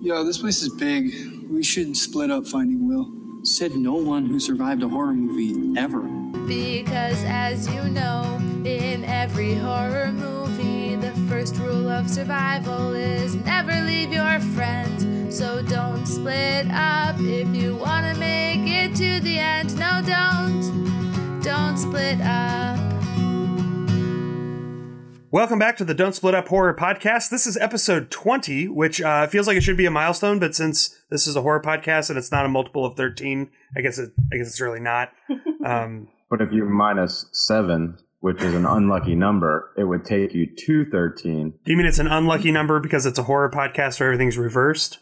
Yo, this place is big. We should split up finding Will. Said no one who survived a horror movie ever. Because as you know, in every horror movie, the first rule of survival is never leave your friends. So don't split up if you want to make it to the end. No, don't. Don't split up. Welcome back to the Don't Split Up Horror Podcast. This is episode 20, which uh, feels like it should be a milestone, but since this is a horror podcast and it's not a multiple of 13, I guess it, I guess it's really not. Um, But if you minus seven, which is an unlucky number, it would take you to 13. do you mean it's an unlucky number because it's a horror podcast where everything's reversed?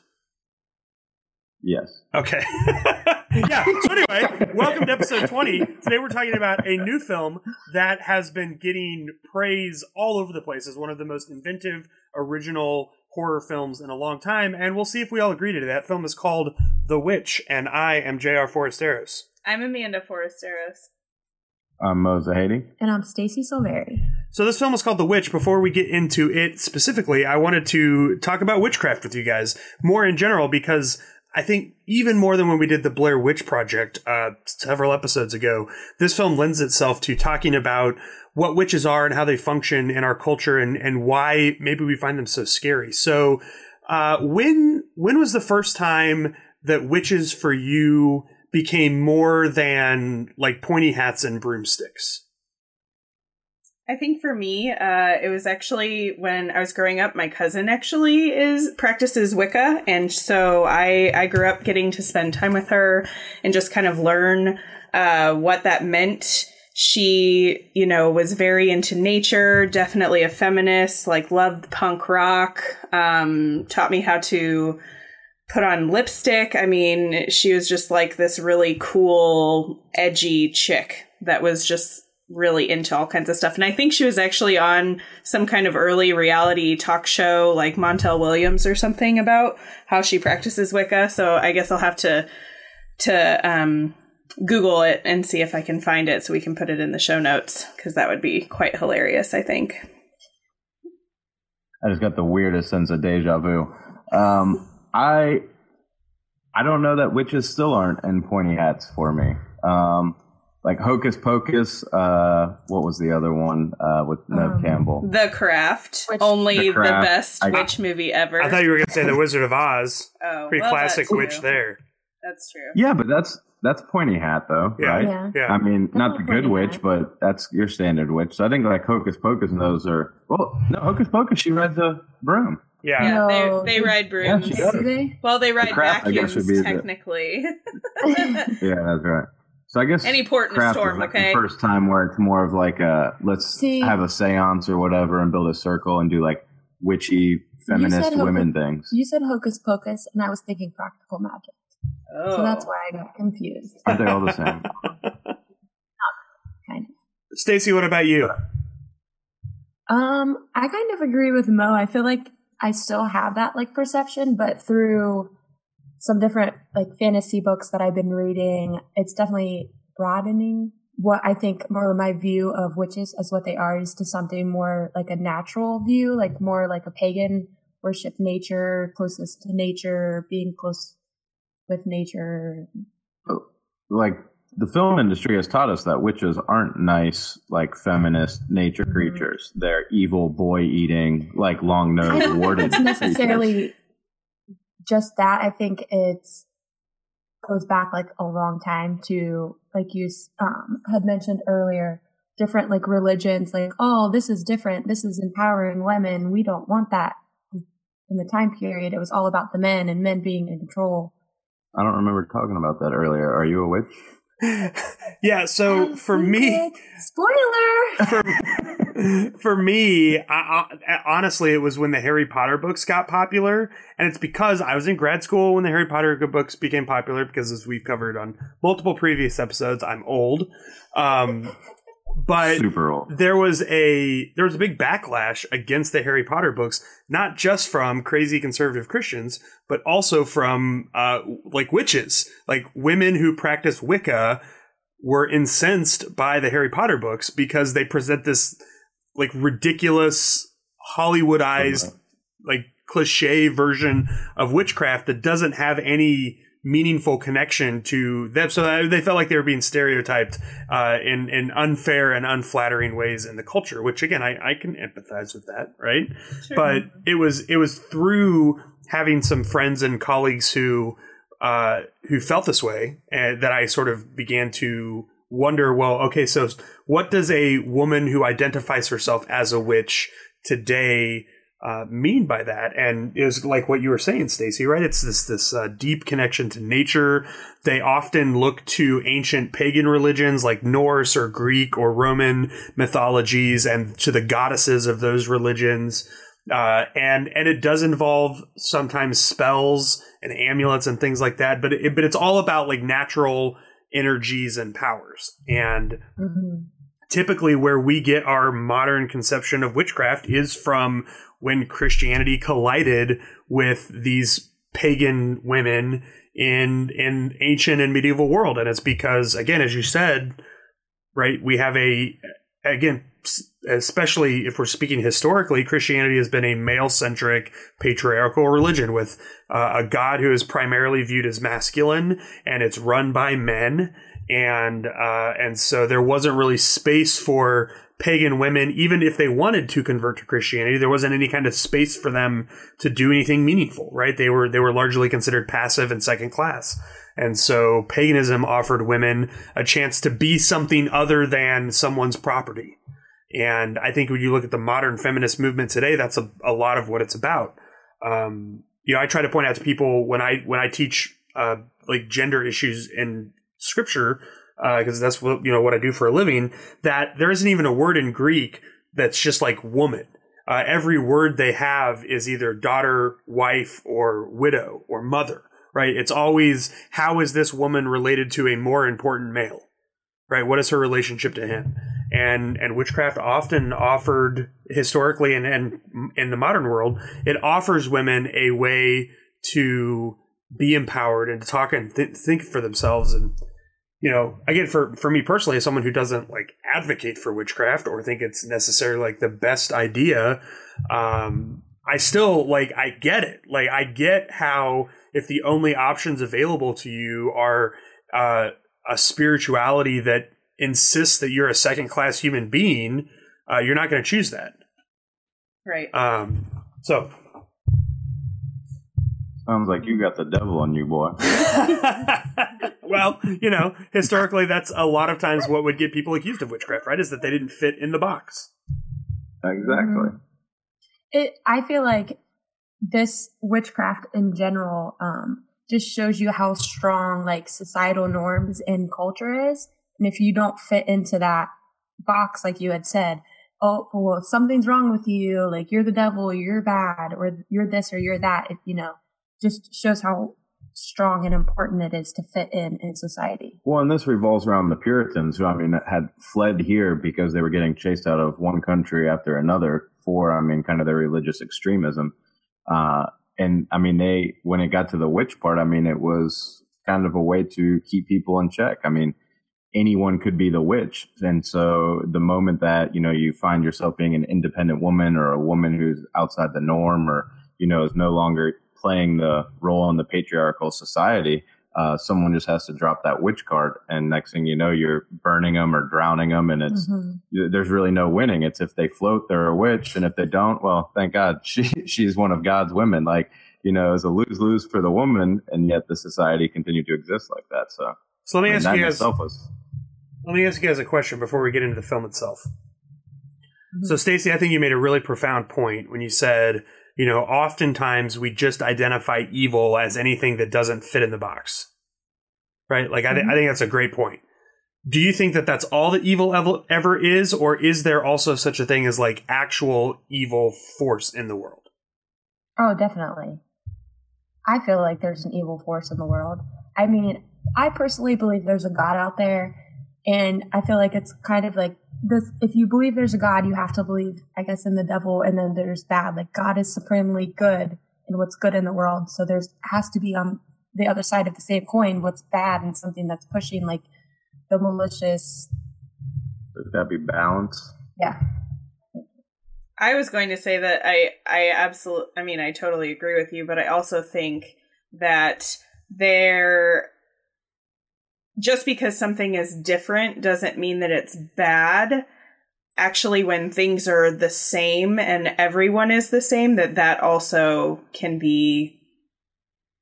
Yes. Okay. yeah. So anyway, welcome to episode 20. Today we're talking about a new film that has been getting praise all over the place as one of the most inventive, original horror films in a long time, and we'll see if we all agree to that. That film is called The Witch, and I am J.R. Forasteros. I'm Amanda Forasteros. I'm Moza Haiti. And I'm Stacy Silveri. So this film is called The Witch. Before we get into it specifically, I wanted to talk about witchcraft with you guys more in general because I think even more than when we did the Blair Witch Project uh, several episodes ago, this film lends itself to talking about what witches are and how they function in our culture and, and why maybe we find them so scary. So uh, when when was the first time that witches for you became more than like pointy hats and broomsticks? I think for me, uh, it was actually when I was growing up. My cousin actually is practices Wicca, and so I I grew up getting to spend time with her and just kind of learn uh, what that meant. She, you know, was very into nature, definitely a feminist, like loved punk rock, um, taught me how to put on lipstick. I mean, she was just like this really cool, edgy chick that was just really into all kinds of stuff. And I think she was actually on some kind of early reality talk show like Montel Williams or something about how she practices Wicca. So I guess I'll have to to um Google it and see if I can find it so we can put it in the show notes because that would be quite hilarious, I think. I just got the weirdest sense of deja vu. Um, I I don't know that witches still aren't in pointy hats for me. Um, like Hocus Pocus. Uh, what was the other one uh, with Neve Um, Campbell? The Craft, Which- only The the, best I- witch movie ever. I thought you were going to say The Wizard of Oz. oh, Pretty well, classic witch true. there. That's true. Yeah, but that's that's pointy hat though, Yeah. right? Yeah. Yeah. I mean, not the good witch, hat. but that's your standard witch. So I think like Hocus Pocus and those are well, no Hocus Pocus. She rides a broom. yeah. Yeah, No, they, they they- ride Yeah, brooms. she does. Well, they ride craft, I guess, vacuums, would be technically. Yeah, that's right. So I guess Any port in a storm, like okay? the first time where it's more of like a let's See- have a séance or whatever and build a circle and do like witchy feminist said Hocus- women things. You said hocus pocus, and I was thinking practical magic. Oh. So that's why I got confused. Aren't they all the same? Kind of. Stacy, what about you? Um, I kind of agree with Mo. I feel like I still have that like perception, but through some different like fantasy books that I've been reading, it's definitely broadening what I think more my view of witches as what they are is to something more like a natural view, like more like a pagan worship nature, closeness to nature, being close with nature. like the film industry has taught us that witches aren't nice, like feminist nature Mhm. creatures. They're evil, boy eating, like long nosed, don't warded. it's necessarily just that. I think it's goes back like a long time to like you um, had mentioned earlier, different like religions. Like, oh, this is different. This is empowering women. We don't want that. In the time period, it was all about the men and men being in control. I don't remember talking about that earlier. Are you a witch? yeah, so for me, spoiler. for, for me, I, I, honestly, it was when the Harry Potter books got popular, and it's because I was in grad school when the Harry Potter books became popular. Because as we've covered on multiple previous episodes, I'm old. Um, but there was a there was a big backlash against the Harry Potter books, not just from crazy conservative Christians, but also from uh, like witches, like women who practice Wicca were incensed by the Harry Potter books because they present this like ridiculous Hollywoodized like cliche version of witchcraft that doesn't have any meaningful connection to them. So they felt like they were being stereotyped uh, in in unfair and unflattering ways in the culture. Which again, I, I can empathize with that, right? Sure. But it was it was through having some friends and colleagues who uh, who felt this way and that I sort of began to wonder. Well, okay, so what does a woman who identifies herself as a witch today? uh, mean by that. And was like what you were saying, Stacy, right? It's this this uh, deep connection to nature. They often look to ancient pagan religions like Norse or Greek or Roman mythologies and to the goddesses of those religions. Uh, and and it does involve sometimes spells and amulets and things like that, but it, but it's all about like natural energies and powers. And Mm-hmm. typically where we get our modern conception of witchcraft is from when Christianity collided with these pagan women in in ancient and medieval world and it's because again as you said right we have a again especially if we're speaking historically christianity has been a male centric patriarchal religion with uh, a god who is primarily viewed as masculine and it's run by men. And uh, and so there wasn't really space for pagan women even if they wanted to convert to christianity there wasn't any kind of space for them to do anything meaningful right? They were they were largely considered passive and second class. And so paganism offered women a chance to be something other than someone's property and i think when you look at the modern feminist movement today that's a, a lot of what it's about um, you know i try to point out to people when i when i teach uh, like gender issues in scripture because that's what you know what I do for a living. That there isn't even a word in Greek that's just like woman. Uh, every word they have is either daughter, wife, or widow or mother. Right? It's always how is this woman related to a more important male? Right? What is her relationship to him? And and witchcraft often offered historically and and in the modern world, it offers women a way to be empowered and to talk and th- think for themselves and you know, again, for for me personally, as someone who doesn't like advocate for witchcraft or think it's necessarily like the best idea, um, I still like I get it. Like I get how if the only options available to you are uh, a spirituality that insists that you're a second class human being, uh, you're not going to choose that. Right. Um, so Sounds like you got the devil on you, boy. well, you know, historically, that's a lot of times what would get people accused of witchcraft, right? Is that they didn't fit in the box. Exactly. it i feel like this witchcraft in general um just shows you how strong like societal norms and culture is and if you don't fit into that box like you had said oh well something's wrong with you like you're the devil you're bad or you're this or you're that it, you know just shows how strong and important it is to fit in in society Well, and this revolves around the Puritans, who I mean had fled here because they were getting chased out of one country after another for, I mean, kind of their religious extremism. Uh, and I mean, they when it got to the witch part, I mean, it was kind of a way to keep people in check. I mean, anyone could be the witch, and so the moment that you know you find yourself being an independent woman or a woman who's outside the norm, or you know is no longer playing the role in the patriarchal society, uh, someone just has to drop that witch card, and next thing you know, you're burning them or drowning them, and it's Mhm. there's really no winning. It's if they float, they're a witch, and if they don't, well, thank God, she she's one of God's women. Like you know, it's a lose lose for the woman, and yet the society continued to exist like that. So So let me I mean, ask you in guys. itself was Let me ask you guys a question before we get into the film itself. Mhm. So, Stacy, I think you made a really profound point when you said, you know, oftentimes we just identify evil as anything that doesn't fit in the box, right? Like, I, th- I think that's a great point. Do you think that that's all that evil ever, ever is, or is there also such a thing as like actual evil force in the world? Oh, definitely. I feel like there's an evil force in the world. I mean, I personally believe there's a God out there, and I feel like it's kind of like this. If you believe there's a God, you have to believe, I guess, in the devil, and then there's bad. Like God is supremely good, and what's good in the world. So there's has to be on the other side of the same coin what's bad and something that's pushing like the malicious. there's got to be balance. Yeah. I was going to say that I I absolutely I mean I totally agree with you, but I also think that there just because something is different doesn't mean that it's bad. Actually, when things are the same and everyone is the same, that that also can be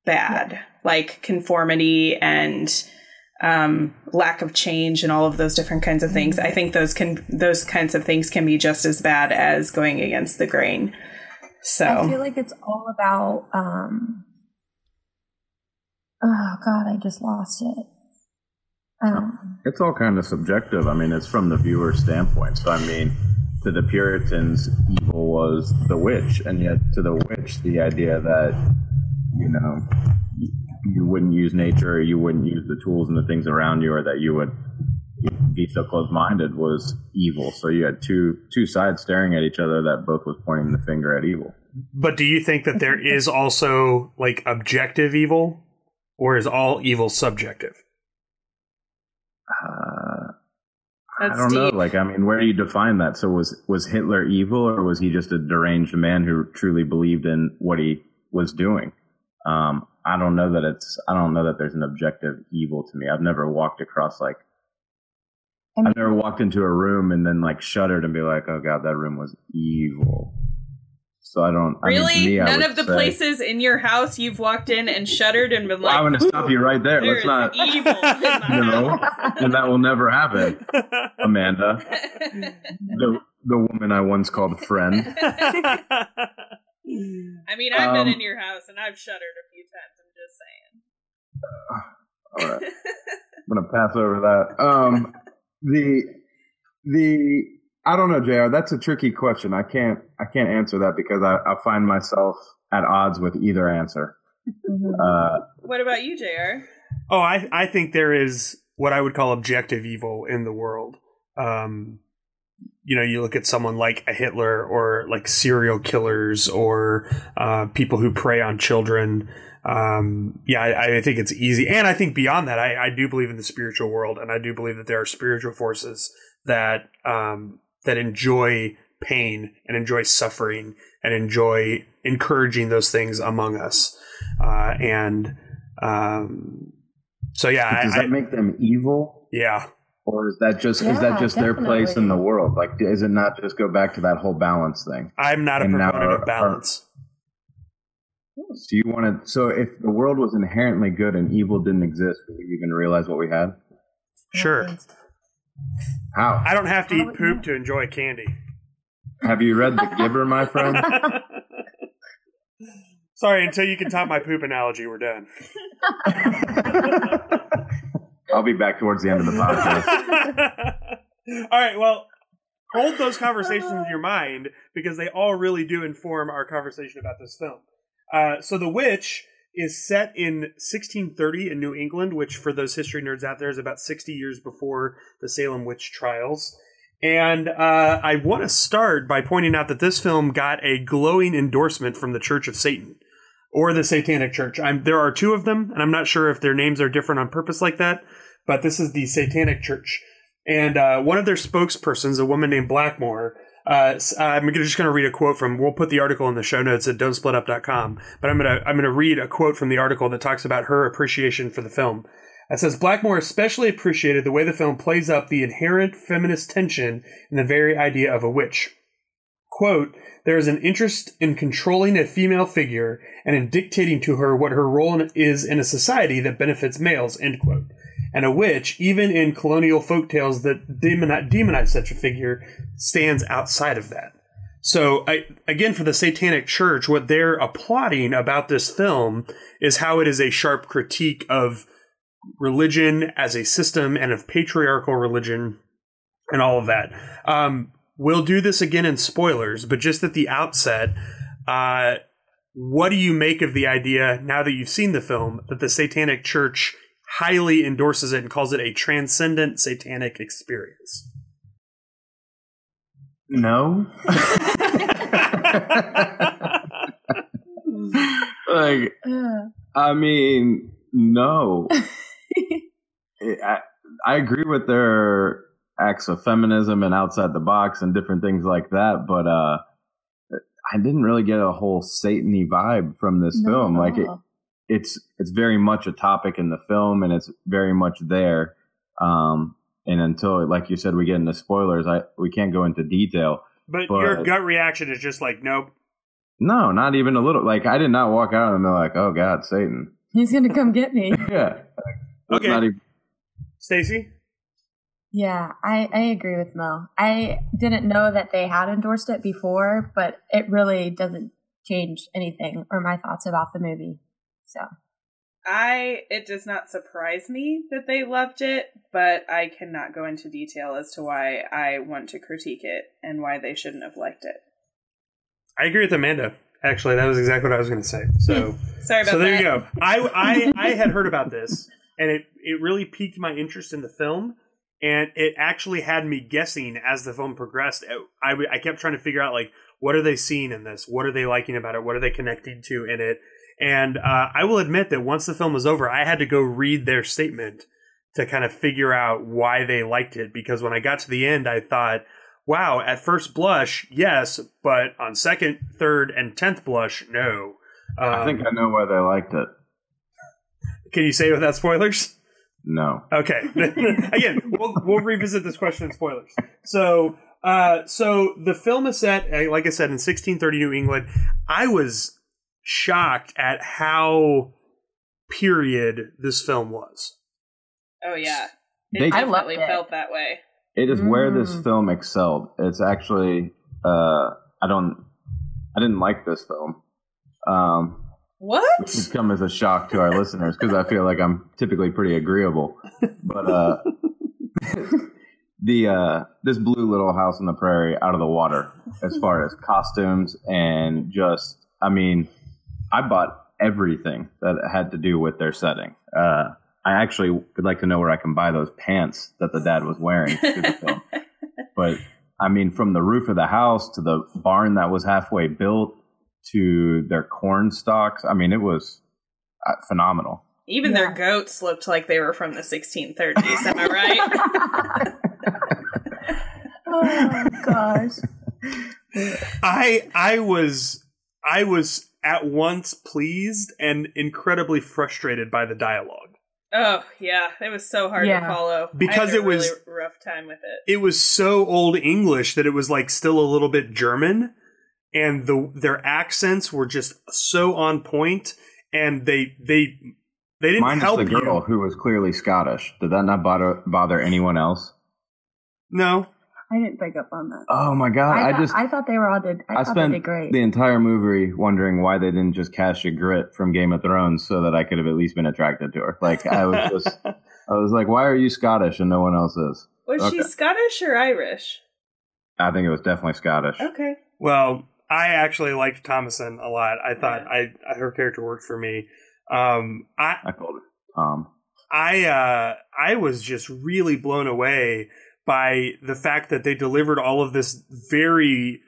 bad. Like conformity and um, lack of change and all of those different kinds of things. I think those can those kinds of things can be just as bad as going against the grain. So I feel like it's all about. um Oh God, I just lost it. Um, It's all kind of subjective. I mean, it's from the viewer's standpoint. So, I mean, to the Puritans, evil was the witch, and yet to the witch, the idea that you know you wouldn't use nature, or you wouldn't use the tools and the things around you, or that you would be so closed-minded was evil. So you had two two sides staring at each other that both was pointing the finger at evil. But do you think that there is also like objective evil, or is all evil subjective? Uh, That's I don't know. Like, I mean, where do you define that? So was was Hitler evil, or was he just a deranged man who truly believed in what he was doing? Um, I don't know that it's. I don't know that there's an objective evil to me. I've never walked across like. I mean, I've never walked into a room and then like shuddered and be like, "Oh God, that room was evil." So I don't. I mean, really, me, none would of the say- places in your house you've walked in and shuddered and been Well, like, I'm going to stop you right there. "There's Let's not. evil in my No, house." and that will never happen, Amanda. The the woman I once called a friend. I mean, I've been Um, in your house and I've shuddered a few times. I'm just saying. All right. I'm gonna pass over that. Um, the the I don't know, Jr. That's a tricky question. I can't I can't answer that because I, I find myself at odds with either answer. mhm. Uh, What about you, Jr.? Oh, I I think there is what I would call objective evil in the world. Um, you know, you look at someone like a Hitler or like serial killers or uh, people who prey on children. Um, yeah, I, I think it's easy, and I think beyond that, I, I do believe in the spiritual world, and I do believe that there are spiritual forces that um, that enjoy pain and enjoy suffering and enjoy encouraging those things among us, uh, and um, so yeah, does I, I, that make them evil, yeah. or is that just is that just their place in the world? Like, is it not just go back to that whole balance thing? I'm not a And now proponent our- of balance. So you want to? So if the world was inherently good and evil didn't exist, would we even realize what we had? Sure. How? I don't have to How eat poop to enjoy candy. Have you read The Giver, my friend? Sorry, until you can top my poop analogy, we're done. I'll be back towards the end of the podcast. all right, well, hold those conversations in your mind because they all really do inform our conversation about this film. Uh, so, The Witch is set in 1630 in New England, which, for those history nerds out there, is about 60 years before the Salem witch trials. And uh, I want to start by pointing out that this film got a glowing endorsement from the Church of Satan or the Satanic Church. I'm, there are two of them, and I'm not sure if their names are different on purpose like that, but this is the Satanic Church. And uh, one of their spokespersons, a woman named Blackmore, uh, I'm just going to read a quote from. We'll put the article in the show notes at don'tsplitup.com. But I'm going to I'm going to read a quote from the article that talks about her appreciation for the film. It says Blackmore especially appreciated the way the film plays up the inherent feminist tension in the very idea of a witch. Quote, there is an interest in controlling a female figure and in dictating to her what her role is in a society that benefits males, end quote. And a witch, even in colonial folktales that demoni- demonize such a figure, stands outside of that. So, I, again, for the Satanic Church, what they're applauding about this film is how it is a sharp critique of religion as a system and of patriarchal religion and all of that. Um, we'll do this again in spoilers, but just at the outset, uh, what do you make of the idea now that you've seen the film that the Satanic Church highly endorses it and calls it a transcendent satanic experience? No. like, I mean, no. I, I agree with their acts of feminism and outside the box and different things like that, but uh, I didn't really get a whole Satany vibe from this Not film. at Like it, all. It's it's very much a topic in the film, and it's very much there. Um, and until, like you said, we get into spoilers, I we can't go into detail. But, But- your gut reaction is just like, nope. No, not even a little. Like I did not walk out and be like, "Oh God, Satan." He's gonna come get me. Yeah. Okay. Even, Stacy? Yeah, I, I agree with Mo. I didn't know that they had endorsed it before, but it really doesn't change anything or my thoughts about the movie. So I it does not surprise me that they loved it, but I cannot go into detail as to why I want to critique it and why they shouldn't have liked it. I agree with Amanda. Actually, that was exactly what I was going to say. So, hmm. Sorry about so there that. you go. I, I I had heard about this, and it it really piqued my interest in the film, and it actually had me guessing as the film progressed. Uh, I I kept trying to figure out like what are they seeing in this? What are they liking about it? What are they connecting to in it? And uh, I will admit that once the film was over, I had to go read their statement to kind of figure out why they liked it. Because when I got to the end, I thought, wow, at first blush, yes, but on second, third, and tenth blush, no. Um, I think I know why they liked it. can you say it without spoilers? No. Okay. Again, we'll, we'll revisit this question in spoilers. So, uh, so the film is set, like I said, in 1630 New England. I was shocked at how period this film was. Oh yeah. It I loved definitely it. felt that way. It is where this Mm. film excelled. It's actually uh I don't I didn't like this film. Um What? which has come as a shock to our listeners because I feel like I'm typically pretty agreeable. But uh the uh this blue little house on the prairie out of the water as far as costumes and just I mean I bought everything that had to do with their setting. Uh I actually would like to know where I can buy those pants that the dad was wearing through the film. But I mean, from the roof of the house to the barn that was halfway built to their corn stalks, I mean, it was uh, phenomenal. Even their goats looked like they were from the 1630s. Am I right? Oh my gosh. I I was I was at once pleased and incredibly frustrated by the dialogue. oh yeah, it was so hard Yeah. to follow I Because had a it was- really rough time with it. It was so old English that it was like still a little bit German and the their accents were just so on point and they they they didn't Minus help the girl you. who was clearly Scottish. Did that not bother bother anyone else? No. I didn't pick up on that. Oh my god! I, I, thought, just I thought they were all did. I, I, thought they spent did great. the entire movie wondering why they didn't just cast Ygritte from Game of Thrones so that I could have at least been attracted to her. Like I was just, I was like, why are you Scottish and no one else is? Was she Scottish or Irish? I think it was definitely Scottish. Okay. Well, I actually liked Thomasin a lot. I thought I, I her character worked for me. Um, I I called it Tom. I uh, I was just really blown away by the fact that they delivered all of this very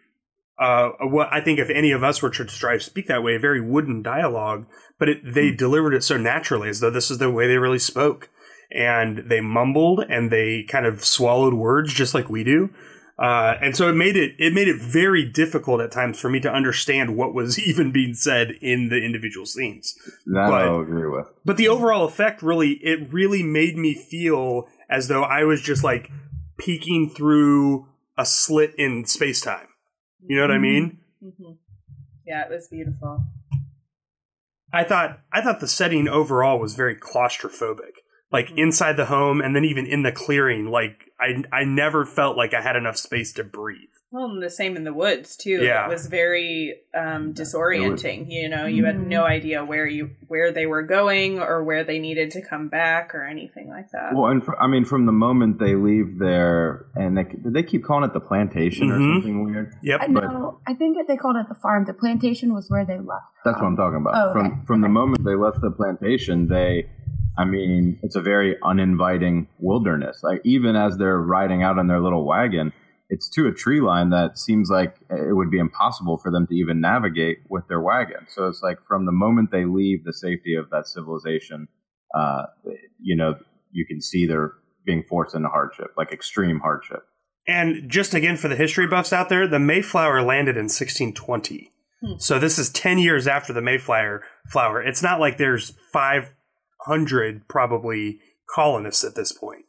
uh, what I think if any of us were to try to speak that way, very wooden dialogue, but it, they delivered it so naturally as though this is the way they really spoke, and they mumbled and they kind of swallowed words just like we do. Uh, and so it made it it made it very difficult at times for me to understand what was even being said in the individual scenes That But- I'll agree with. but the overall effect really it really made me feel as though i was just like peeking through a slit in space-time. You know what i mean? Hmm Yeah, it was beautiful. i thought i thought the setting overall was very claustrophobic. Like inside the home and then even in the clearing like i i never felt like i had enough space to breathe Well, and the same in the woods too. Yeah. It was very um, disorienting. You know, you had no idea where you where they were going or where they needed to come back or anything like that. Well, and fr I mean, from the moment they leave there, and they did they keep calling it the plantation or Mhm. something weird? yep I but- know. I think that they called it the farm. The plantation was where they left. That's what I'm talking about. Oh, okay. From from the moment they left the plantation, they, I mean, it's a very uninviting wilderness. Like even as they're riding out in their little wagon, it's to a tree line that seems like it would be impossible for them to even navigate with their wagon. So it's like from the moment they leave the safety of that civilization, uh, you know, you can see they're being forced into hardship, like extreme hardship. And just again for the history buffs out there, the Mayflower landed in 1620. So this is 10 years after the Mayflower flower. It's not like there's 500 probably colonists at this point.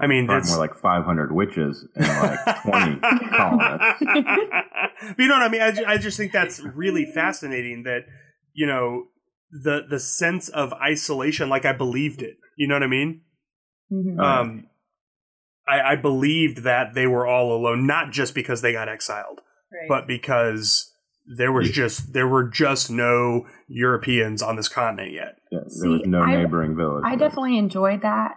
I mean, Probably that's more like 500 witches and like 20 colonists. but you know what I mean? I, ju- I just think that's really fascinating that, you know, the the sense of isolation, like I believed it. You know what I mean? Mhm. Um, I, I believed that they were all alone, not just because they got exiled, Right. but because there was just there were just no Europeans on this continent yet. Yeah, there was See, no I- neighboring village. I definitely enjoyed that.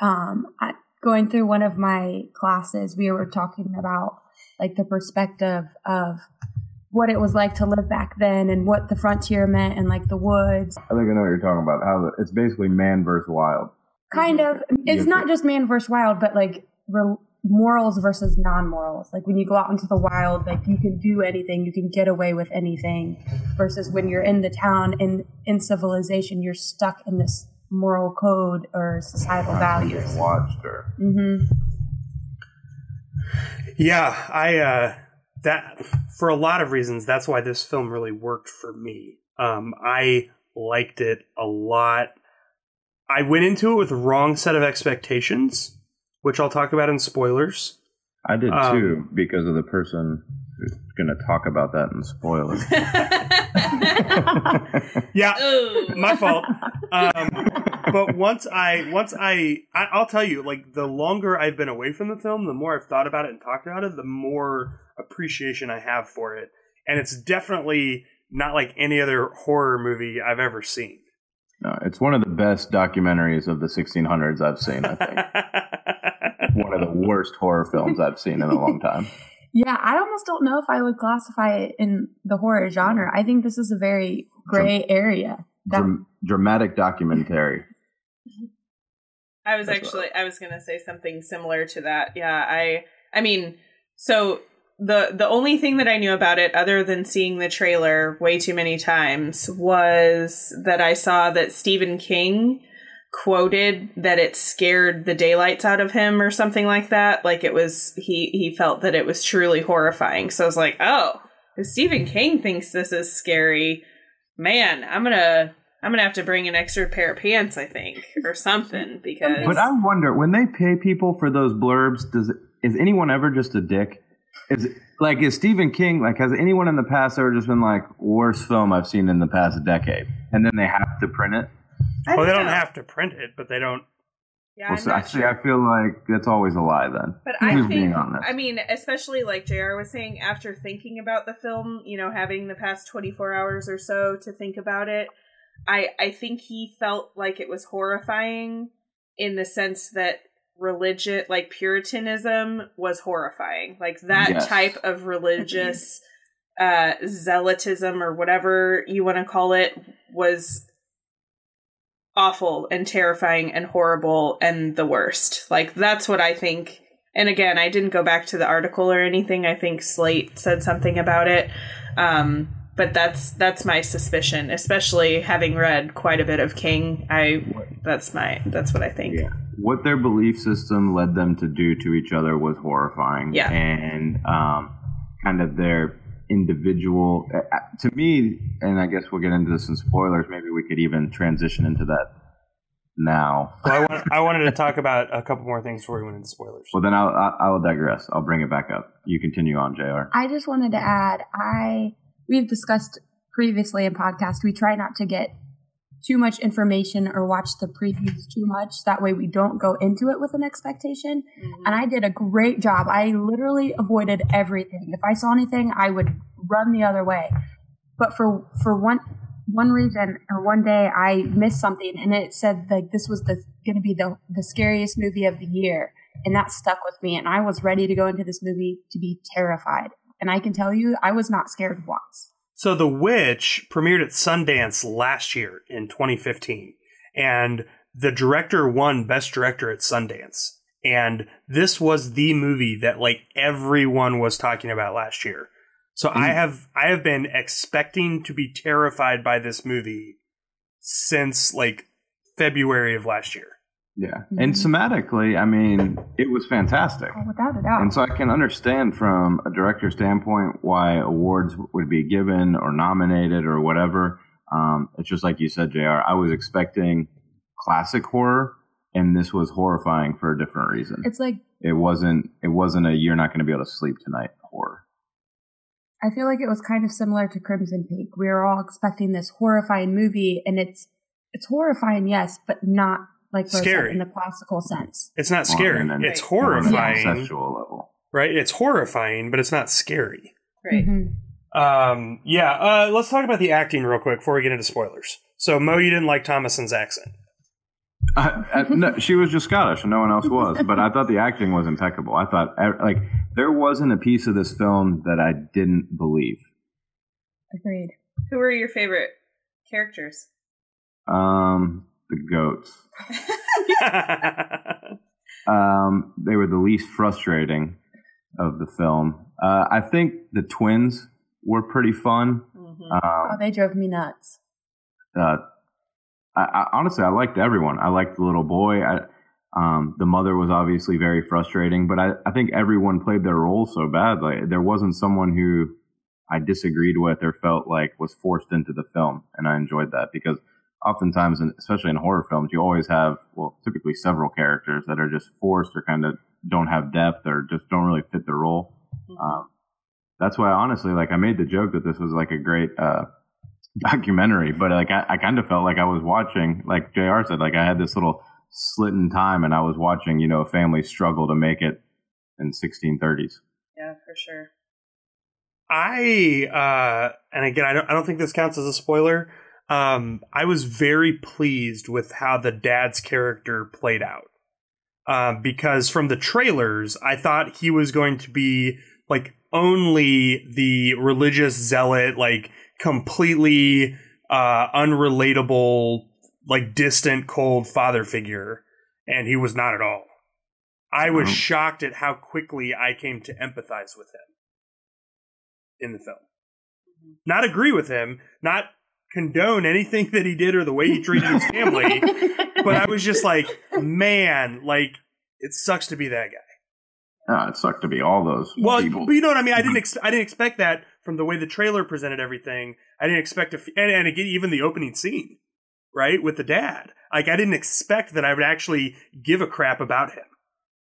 Um, I, going through one of my classes, we were talking about like the perspective of what it was like to live back then and what the frontier meant and like the woods. I think I know what you're talking about. How the, it's basically man versus wild. Kind of, it's not just man versus wild, but like re- morals versus non-morals. Like when you go out into the wild, like you can do anything, you can get away with anything, versus when you're in the town in in civilization, you're stuck in this moral code or societal values. Watched her. hmm Yeah, I uh that for a lot of reasons that's why this film really worked for me. Um I liked it a lot. I went into it with the wrong set of expectations, which I'll talk about in spoilers. I did Um, too because of the person who's going to talk about that in spoilers. Yeah, Ooh. my fault. Um, but once I once I, I I'll tell you, like the longer I've been away from the film, the more I've thought about it and talked about it, the more appreciation I have for it. And it's definitely not like any other horror movie I've ever seen. no, it's one of the best documentaries of the 1600s I've seen. I think one of the worst horror films I've seen in a long time. Yeah, I almost don't know if I would classify it in the horror genre. I think this is a very gray area. That, Dram- dramatic documentary. I was That's actually I was gonna say something similar to that. Yeah, I I mean, so the the only thing that I knew about it, other than seeing the trailer way too many times, was that I saw that Stephen King quoted that it scared the daylights out of him or something like that. Like it was he he felt that it was truly horrifying. So I was like, oh, if Stephen King thinks this is scary, man, I'm gonna I'm gonna have to bring an extra pair of pants, I think, or something, because But I wonder when they pay people for those blurbs, does is anyone ever just a dick? Is like is Stephen King like has anyone in the past ever just been like worst film I've seen in the past decade, and then they have to print it? I well, they don't know. have to print it, but they don't. Yeah, Well, I'm so actually, sure. I feel like that's always a lie. Then, But I Who's think, being honest? I mean, especially like JR was saying, after thinking about the film, you know, having the past 24 hours or so to think about it, I, I think he felt like it was horrifying in the sense that religion, like Puritanism, was horrifying. Like that Yes. type of religious uh, zealotism or whatever you want to call it was awful and terrifying and horrible and the worst. Like that's what I think. And again, I didn't go back to the article or anything. I think Slate said something about it. Um, but that's that's my suspicion, especially having read quite a bit of King. I that's my that's what I think. yeah, what their belief system led them to do to each other was horrifying. Yeah. and um, kind of their individual. uh, uh, To me, and I guess we'll get into this in spoilers. Maybe we could even transition into that now. Well, I, want, I wanted to talk about a couple more things before we went into spoilers. Well, then I'll, I'll I'll digress. I'll bring it back up. You continue on, Jr. I just wanted to add, I we've discussed previously in podcast, we try not to get too much information or watch the previews too much. That way we don't go into it with an expectation. Mm-hmm. And I did a great job. I literally avoided everything. If I saw anything, I would run the other way. But for for one one reason or one day I missed something and it said like this was the going to be the the scariest movie of the year and that stuck with me and I was ready to go into this movie to be terrified. And I can tell you I was not scared once. So The Witch premiered at Sundance last year in 2015, and the director won Best Director at Sundance. And this was the movie that like everyone was talking about last year. So I mm. have I have been expecting to be terrified by this movie since like February of last year. Yeah, and somatically, I mean, it was fantastic. Oh, without a doubt. And so I can understand from a director standpoint why awards would be given or nominated or whatever. Um, it's just like you said, JR. I was expecting classic horror, and this was horrifying for a different reason. it's like It wasn't. It wasn't a you're not going to be able to sleep tonight horror. I feel like it was kind of similar to Crimson Peak. We were all expecting this horrifying movie, and it's it's horrifying, yes, but not like Scary. in the classical sense. It's not scary. And then It's Right. on a Sexual level. right? It's horrifying, but it's not scary. Right. Mhm. Um, yeah. Uh, let's talk about the acting real quick before we get into spoilers. So, Mo, you didn't like Thomasin's accent. I, I, no, she was just Scottish, and no one else was. But I thought the acting was impeccable. I thought eh, like there wasn't a piece of this film that I didn't believe. Agreed. Who were your favorite characters? Um, the goats. Um, they were the least frustrating of the film. Uh, I think the twins were pretty fun. Mhm. Oh, Um, they drove me nuts. uh, I, I, honestly, I liked everyone. I liked the little boy. I, um, the mother was obviously very frustrating, but I, I think everyone played their role so bad. Like there wasn't someone who I disagreed with or felt like was forced into the film, and I enjoyed that because oftentimes, and especially in horror films, you always have well, typically several characters that are just forced or kind of don't have depth or just don't really fit the role. Um, that's why honestly, like I made the joke that this was like a great uh, documentary, but like I, I kind of felt like I was watching, like Jr. said, like I had this little slit in time, and I was watching, you know, a family struggle to make it in 1630s. Yeah, for sure. I uh and again I don't I don't think this counts as a spoiler. Um I was very pleased with how the dad's character played out. Um because from the trailers I thought he was going to be like only the religious zealot like completely uh unrelatable like distant cold father figure and he was not at all. I was Oh. shocked at how quickly I came to empathize with him in the film. Not agree with him, not condone anything that he did or the way he treated his family, but I was just like, man, like it sucks to be that guy. Ah, it sucked to be all those Well, people. but you know what I mean. I didn't. Ex- I didn't expect that from the way the trailer presented everything. I didn't expect to, f- and, and again, even the opening scene, right, with the dad. Like I didn't expect that I would actually give a crap about him,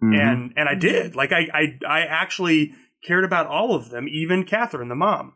Mhm. and and I did. Like I, I, I actually cared about all of them, even Catherine, the mom.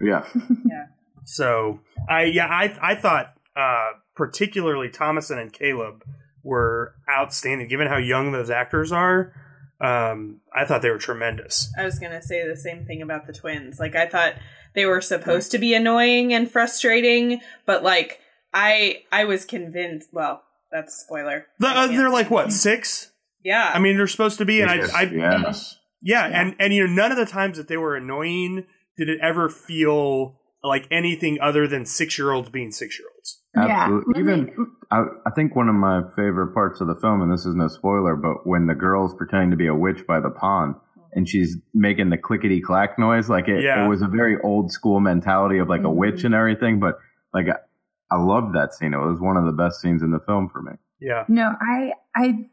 Yeah. yeah, So I yeah I I thought uh, particularly Thomasin and Caleb were outstanding given how young those actors are. Um, I thought they were tremendous. I was gonna say the same thing about the twins. Like I thought they were supposed to be annoying and frustrating, but like I I was convinced. Well, that's a spoiler. The, uh, they're like what six? Yeah, I mean, they're supposed to be, and I, Yes, I yeah. yeah, and and you know, none of the times that they were annoying did it ever feel like anything other than six year olds being six year olds. Absolutely. Yeah. Even I, I think one of my favorite parts of the film, and this is no spoiler, but when the girl's pretending to be a witch by the pond and she's making the clickety clack noise, like it, Yeah. it was a very old school mentality of like a mm-hmm. witch and everything. But like I, I loved that scene. It was one of the best scenes in the film for me. Yeah, No, I, I,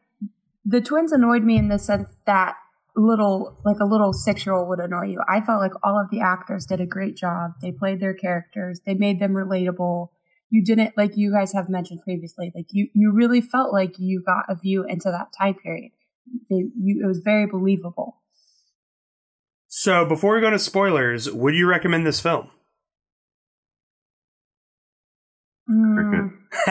the twins annoyed me in the sense that little, like a little six year old would annoy you. I felt like all of the actors did a great job. They played their characters. They made them relatable. You didn't, like you guys have mentioned previously, like you, you really felt like you got a view into that time period. They, you, it was very believable. So before we go to spoilers, would you recommend this film? Mm,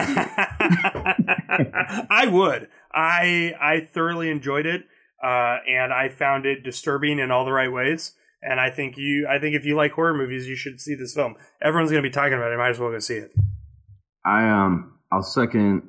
I would. I I thoroughly enjoyed it, uh, and I found it disturbing in all the right ways. And I think you, I think if you like horror movies, you should see this film. Everyone's going to be talking about it. Might as well go see it. I um I'll second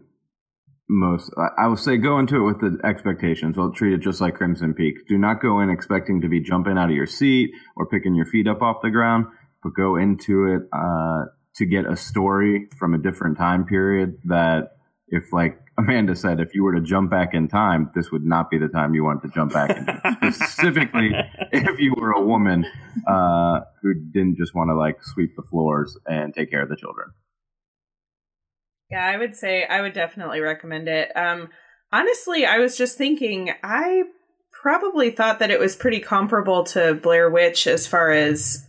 most. I, I will say go into it with the expectations. I'll treat it just like Crimson Peak. Do not go in expecting to be jumping out of your seat or picking your feet up off the ground, but go into it uh, to get a story from a different time period. That if, like Amanda said, if you were to jump back in time, this would not be the time you want to jump back into. Specifically, if you were a woman uh, who didn't just want to like sweep the floors and take care of the children. Yeah, I would say I would definitely recommend it. Um, honestly, I was just thinking, I probably thought that it was pretty comparable to Blair Witch as far as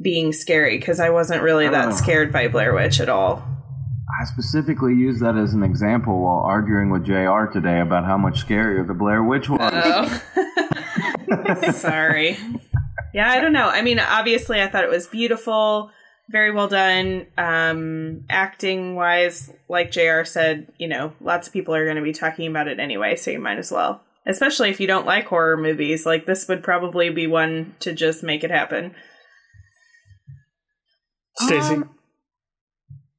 being scary because I wasn't really that Oh. scared by Blair Witch at all. I specifically used that as an example while arguing with JR today about how much scarier the Blair Witch was. Oh. Sorry. Yeah, I don't know. I mean, obviously, I thought it was beautiful, very well done. Um, acting wise, like JR said, you know, lots of people are going to be talking about it anyway, so you might as well. Especially if you don't like horror movies, like this would probably be one to just make it happen. Stacy. Um,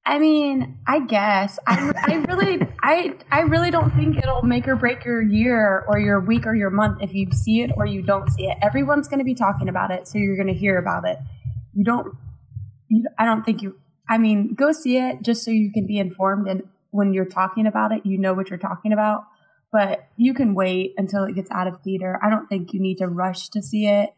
I mean, I guess I, I really, I, I really don't think it'll make or break your year or your week or your month if you see it or you don't see it. Everyone's going to be talking about it, so you're going to hear about it. You don't, you, I don't think you. I mean, go see it just so you can be informed, and when you're talking about it, you know what you're talking about. But you can wait until it gets out of theater. I don't think you need to rush to see it.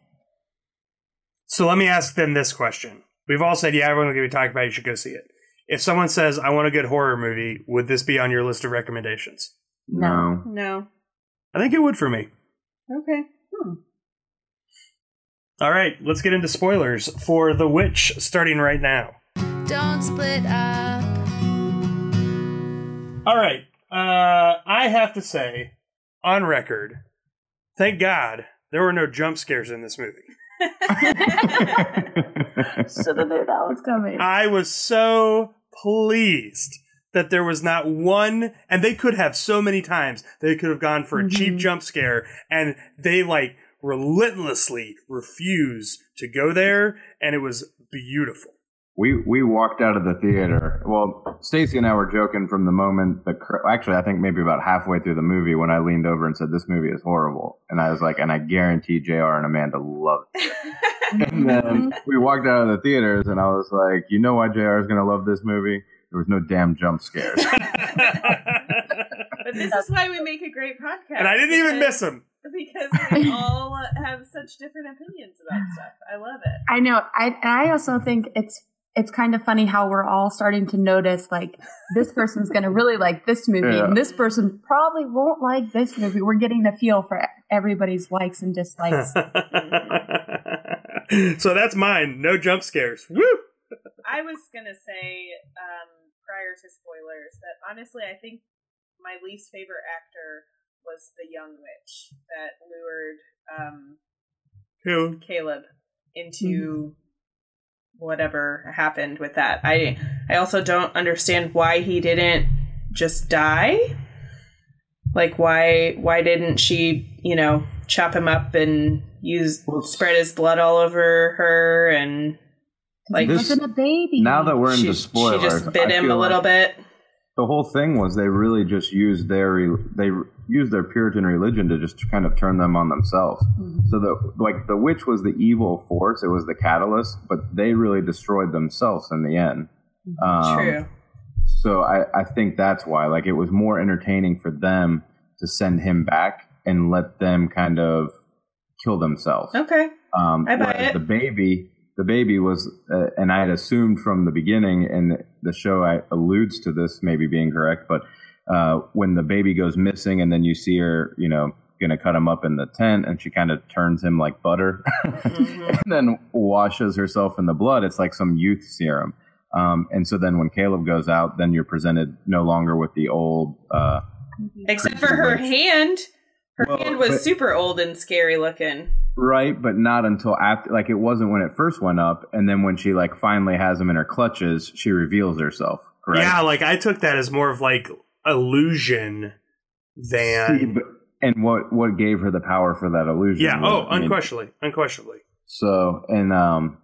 So let me ask them this question. We've all said, yeah, everyone's going to be talking about it. You should go see it. If someone says, I want a good horror movie, would this be on your list of recommendations? No. No. I think it would for me. Okay. All right, let's get into spoilers for The Witch starting right now. Don't split up. All right, uh, I have to say, on record, thank God there were no jump scares in this movie. Should have knew that was coming. I was so pleased that there was not one, and they could have so many times they could have gone for a cheap Mhm. jump scare, and they like relentlessly refuse to go there, and it was beautiful. We we walked out of the theater. Well, Stacy and I were joking from the moment the cr- actually I think maybe about halfway through the movie when I leaned over and said this movie is horrible, and I was like, and I guarantee Jr. and Amanda loved it. and then we walked out of the theaters, and I was like, you know why Jr. is gonna love this movie? There was no damn jump scares. But this is why we make a great podcast. and I didn't even miss him. Because we all have such different opinions about stuff. I love it. I know. I and I also think it's it's kind of funny how we're all starting to notice like this person's going to really like this movie Yeah. and this person probably won't like this movie. We're getting the feel for everybody's likes and dislikes. so that's mine. No jump scares. Woo! I was gonna say um, prior to spoilers that honestly, I think my least favorite actor was the young witch that lured um, Who? Caleb into whatever happened with that. I I also don't understand why he didn't just die. Like why why didn't she, you know, chop him up and use spread his blood all over her and like This- wasn't a baby. now that we're she, into spoilers, she just bit I him a little like bit. The whole thing was they really just used their they used their Puritan religion to just kind of turn them on themselves. So the like the witch was the evil force; it was the catalyst, but they really destroyed themselves in the end. Um, True. So I, I think that's why. Like it was more entertaining for them to send him back and let them kind of kill themselves. Okay. Um, I buy it. The baby, the baby was, uh, and I had assumed from the beginning, and the show I alludes to this maybe being correct, but uh, when the baby goes missing, and then you see her, you know, gonna cut him up in the tent, and she kind of turns him like butter, Mm-hmm. and then washes herself in the blood. It's like some youth serum. Um, and so then when Caleb goes out, then you're presented no longer with the old. Uh, Except for her hand. Her Well, hand was but- super old and scary looking. Right, but not until after. Like it wasn't when it first went up, and then when she like finally has him in her clutches, she reveals herself. Correct. Yeah, like I took that as more of like illusion See, than. but- and what what gave her the power for that illusion? Yeah. was- Oh, I mean, unquestionably, unquestionably. So and um,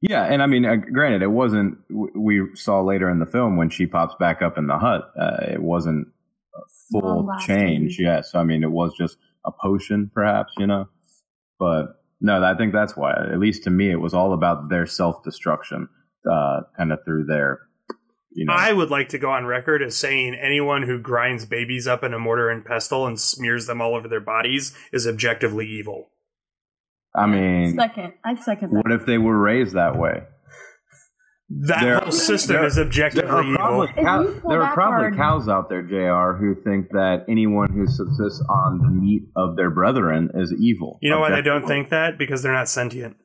yeah, and I mean, uh, granted, it wasn't. We saw later in the film when she pops back up in the hut. Uh, it wasn't a full change. Yeah. So I mean, it was just a potion, perhaps. You know, but no, I think that's why. At least to me, it was all about their self destruction, uh, kind of through their. You know, I would like to go on record as saying anyone who grinds babies up in a mortar and pestle and smears them all over their bodies is objectively evil. I mean, second. I second that. what if they were raised that way? That There- whole system there- is There objectively are evil. probably, cow- there are probably card- cows out there, Jr., who think that anyone who subsists on the meat of their brethren is evil. You know why they don't think that? Because they're not sentient.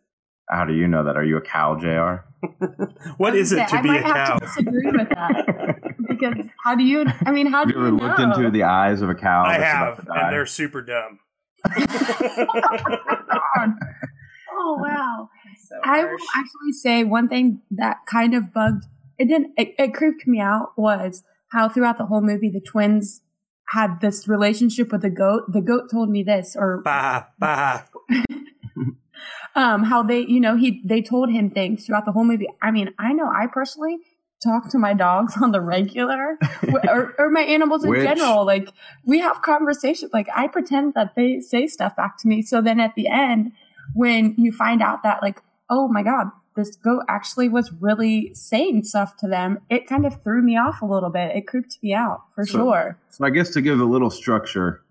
How do you know that? Are you a cow, Jr.? What is it to I be a might have cow? to disagree with that because how do you? I mean, how Have do you you ever know? looked into the eyes of a cow? I have, and they're super dumb. oh wow! So I will actually say one thing that kind of bugged it didn't it, it creeped me out was how throughout the whole movie the twins had this relationship with the goat. The goat told me this, or Bah, bah. um, how they, you know, he they told him things throughout the whole movie. I mean, I know I personally talk to my dogs on the regular, or, or my animals in Which- general. Like we have conversations. Like I pretend that they say stuff back to me. So then at the end, when you find out that like, oh my god, this goat actually was really saying stuff to them, it kind of threw me off a little bit. It creeped me out for So- sure. So I guess to give a little structure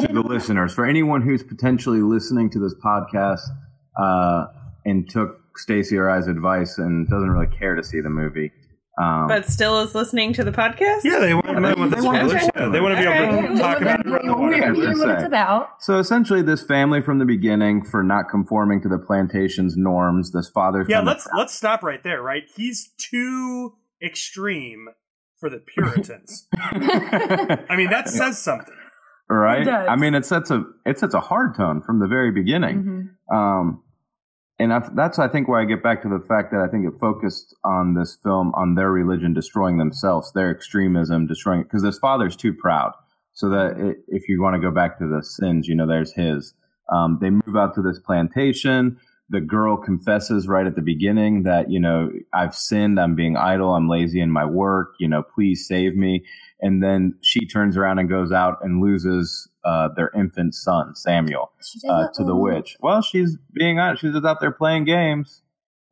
to the listeners, for anyone who's potentially listening to this podcast uh, and took Stacy or I's advice and doesn't really care to see the movie, um, but still is listening to the podcast. Yeah, they want, Yeah, they, they- want the want spoilers. the Yeah, they want to be able Okay. to talk about it. around the water. Hear what it's about. So essentially, this family from the beginning, for not conforming to the plantation's norms, this father. Yeah, let's let's stop right there. Right, he's too extreme for the Puritans. I mean, that says something. right. It does. I mean, it sets a it sets a hard tone from the very beginning. Mhm. Um, and I, that's I think where I get back to the fact that I think it focused on this film on their religion destroying themselves, their extremism destroying because this father's too proud. So that it, if you want to go back to the sins, you know, there's his. Um, they move out to this plantation. The girl confesses right at the beginning that you know I've sinned. I'm being idle. I'm lazy in my work. You know, please save me. And then she turns around and goes out and loses uh, their infant son, Samuel uh, to the witch. Well, she's being out. She's just out there playing games,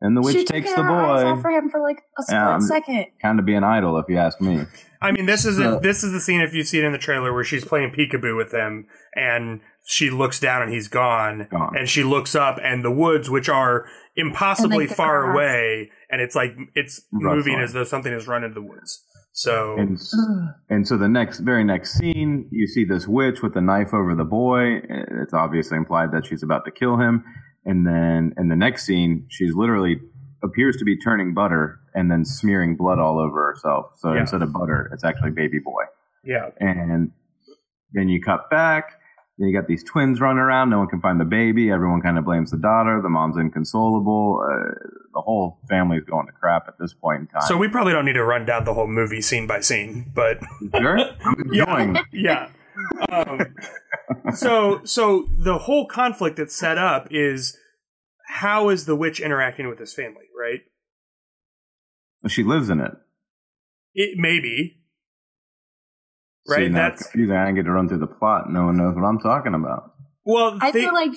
and the witch she takes the her eyes off boy. for him for like a split Yeah, second. Kind of being idle, if you ask me. I mean, this is So- this is the scene if you see it in the trailer where she's playing peekaboo with them, and she looks down and he's gone, Gone. and she looks up and the woods, which are impossibly And, like, the far away, and it's like it's Rustling. moving as though something has run into the woods. So And and so the next, very next scene, you see this witch with a knife over the boy. It's obviously implied that she's about to kill him. And then in the next scene, she's literally appears to be turning butter and then smearing blood all over herself. So Yeah. instead of butter, it's actually baby boy. yeah, and then you cut back. Then you got these twins running around. No one can find the baby. Everyone kind of blames the daughter. The mom's inconsolable. Uh, the whole family's going to crap at this point in time. so we probably don't need to run down the whole movie scene by scene, but sure, I'm enjoying. yeah. Um, so so the whole conflict that's set up is how is the witch interacting with this family, right? She lives in it. It maybe. See, Right, now it's that's confusing. I didn't get to run through the plot. No one knows what I'm talking about. well. I they- feel like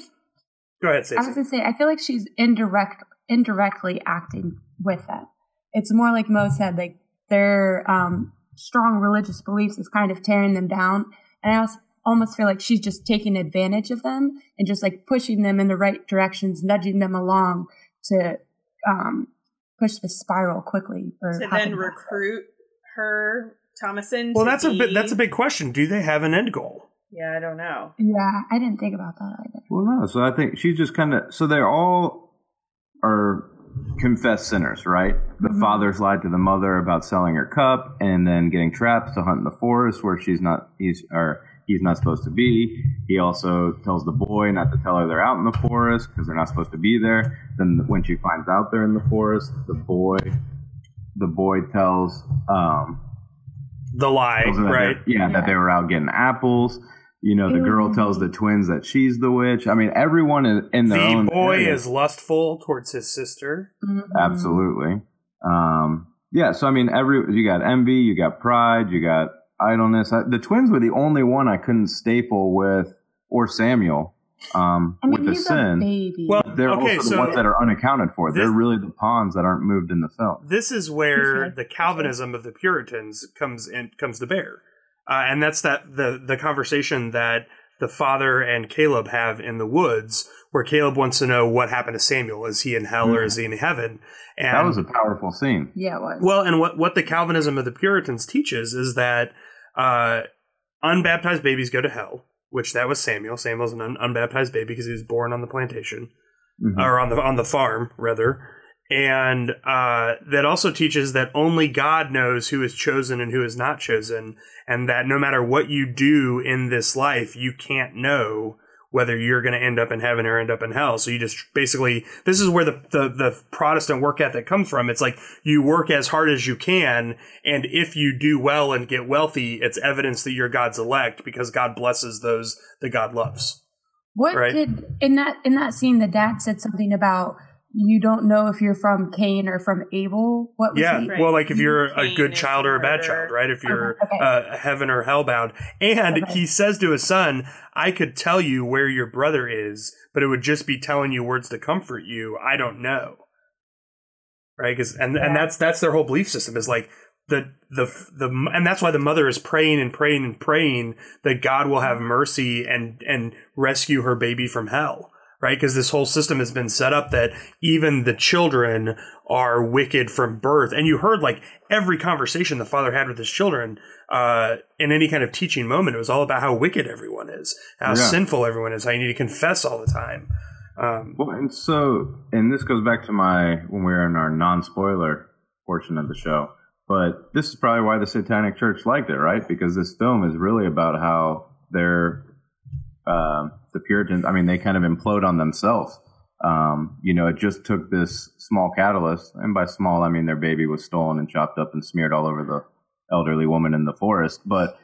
go ahead, I was gonna say I feel like she's indirect indirectly acting with them. It's more like Mo said, like their um, strong religious beliefs is kind of tearing them down, and I also almost feel like she's just taking advantage of them and just like pushing them in the right directions, nudging them along to um, push the spiral quickly. Or to then recruit her Thomasin. Well, to that's a bit. That's a big question. Do they have an end goal? Yeah, I don't know. Yeah, I didn't think about that either. Well, no. So I think she's just kind of. So they're all are confessed sinners, right? The Mhm. father's lied to the mother about selling her cup, and then getting trapped to hunt in the forest where she's not. He's or he's not supposed to be. He also tells the boy not to tell her they're out in the forest because they're not supposed to be there. Then when she finds out they're in the forest, the boy, the boy tells um, The lie, that right? they're- Yeah, that they were out getting apples. You know, the girl tells the twins that she's the witch. I mean, everyone is in their The own. boy area. is lustful towards his sister. Mhm. absolutely. Um, yeah, so I mean, every you got envy, you got pride, you got idleness. I, the twins were the only one I couldn't staple with, or Samuel, um, I mean, with the sin. baby. Well, They're Okay, also so- the ones that are unaccounted for. This- They're really the pawns that aren't moved in the film. This is where Okay. the Calvinism of the Puritans comes in comes to bear, uh, and that's that the the conversation that the father and Caleb have in the woods, where Caleb wants to know what happened to Samuel. Is he in hell or is he in heaven? And That was a powerful scene. Yeah, it was. well, and what what the Calvinism of the Puritans teaches is that uh, unbaptized babies go to hell, which that was Samuel. Samuel's an un- unbaptized baby because he was born on the plantation Mhm. or on the on the farm rather. And uh, that also teaches that only God knows who is chosen and who is not chosen, and that no matter what you do in this life, you can't know whether you're going to end up in heaven or end up in hell. So you just basically, this is where the, the, the Protestant work ethic comes from. It's like you work as hard as you can. And if you do well and get wealthy, it's evidence that you're God's elect because God blesses those that God loves. What Right. did in that in that scene the dad said something about you don't know if you're from Cain or from Abel? What was Yeah. he? Well, like if you're a good child or a bad murder. child, right? If you're Okay, okay. uh, heaven or hellbound. And Okay. he says to his son, I could tell you where your brother is, but it would just be telling you words to comfort you. I don't know. Right? Cause, and, and that's, that's their whole belief system is like, the, the, the, and that's why the mother is praying and praying and praying that God will have mercy and, and rescue her baby from hell. Right? Because this whole system has been set up that even the children are wicked from birth. And you heard like every conversation the father had with his children uh, in any kind of teaching moment. It was all about how wicked everyone is, how Yeah. sinful everyone is, how you need to confess all the time. Um, Well, and so, and this goes back to my when we were in our non-spoiler portion of the show. But this is probably why the Satanic Church liked it, right? Because this film is really about how they're um the Puritans. I mean, they kind of implode on themselves. Um, you know, it just took this small catalyst, and by small, I mean their baby was stolen and chopped up and smeared all over the elderly woman in the forest. But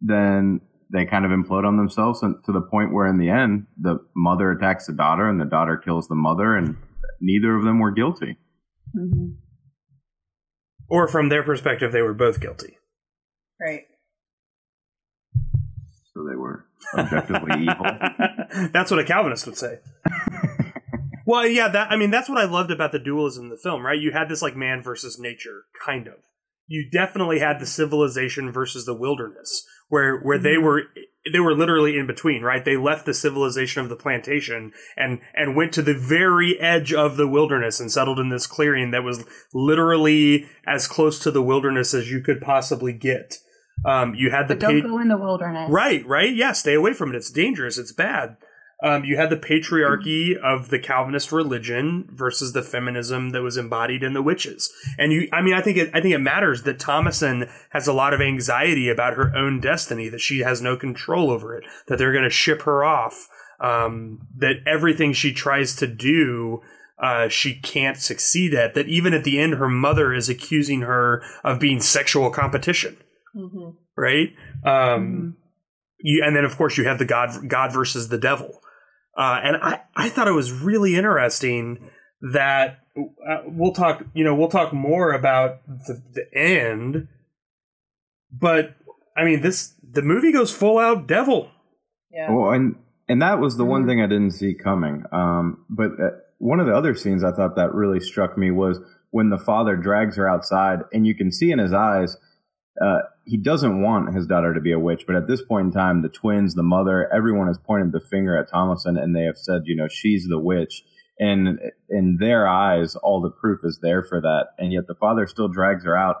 then they kind of implode on themselves and to the point where in the end the mother attacks the daughter and the daughter kills the mother and neither of them were guilty Mhm. or from their perspective, they were both guilty. Right. so they were objectively evil that's what a Calvinist would say. well, yeah, that I mean that's what I loved about the dualism in the film, right? You had this like man versus nature, kind of. You definitely had the civilization versus the wilderness, where where they mm-hmm. were they were literally in between, right? They left the civilization of the plantation and and went to the very edge of the wilderness and settled in this clearing that was literally as close to the wilderness as you could possibly get. Um, you had the But don't pa- go in the wilderness. Right, right. Yeah, stay away from it. It's dangerous. It's bad. Um, you had the patriarchy of the Calvinist religion versus the feminism that was embodied in the witches. And you, I mean, I think it, I think it matters that Thomasin has a lot of anxiety about her own destiny, that she has no control over it, that they're going to ship her off, um, that everything she tries to do, uh, she can't succeed at. That even at the end, her mother is accusing her of being sexual competition Mm-hmm. right? Um, you, and then of course you have the God, God versus the devil. Uh, and I, I thought it was really interesting that uh, we'll talk, you know, we'll talk more about the, the end, but I mean, this, the movie goes full out devil. Yeah. well and and that was the one thing i didn't see coming um but uh, one of the other scenes i thought that really struck me was when the father drags her outside and you can see in his eyes uh, he doesn't want his daughter to be a witch, but at this point in time, the twins, the mother, everyone has pointed the finger at Thomasin and they have said, you know, she's the witch. And in their eyes, all the proof is there for that. And yet the father still drags her out.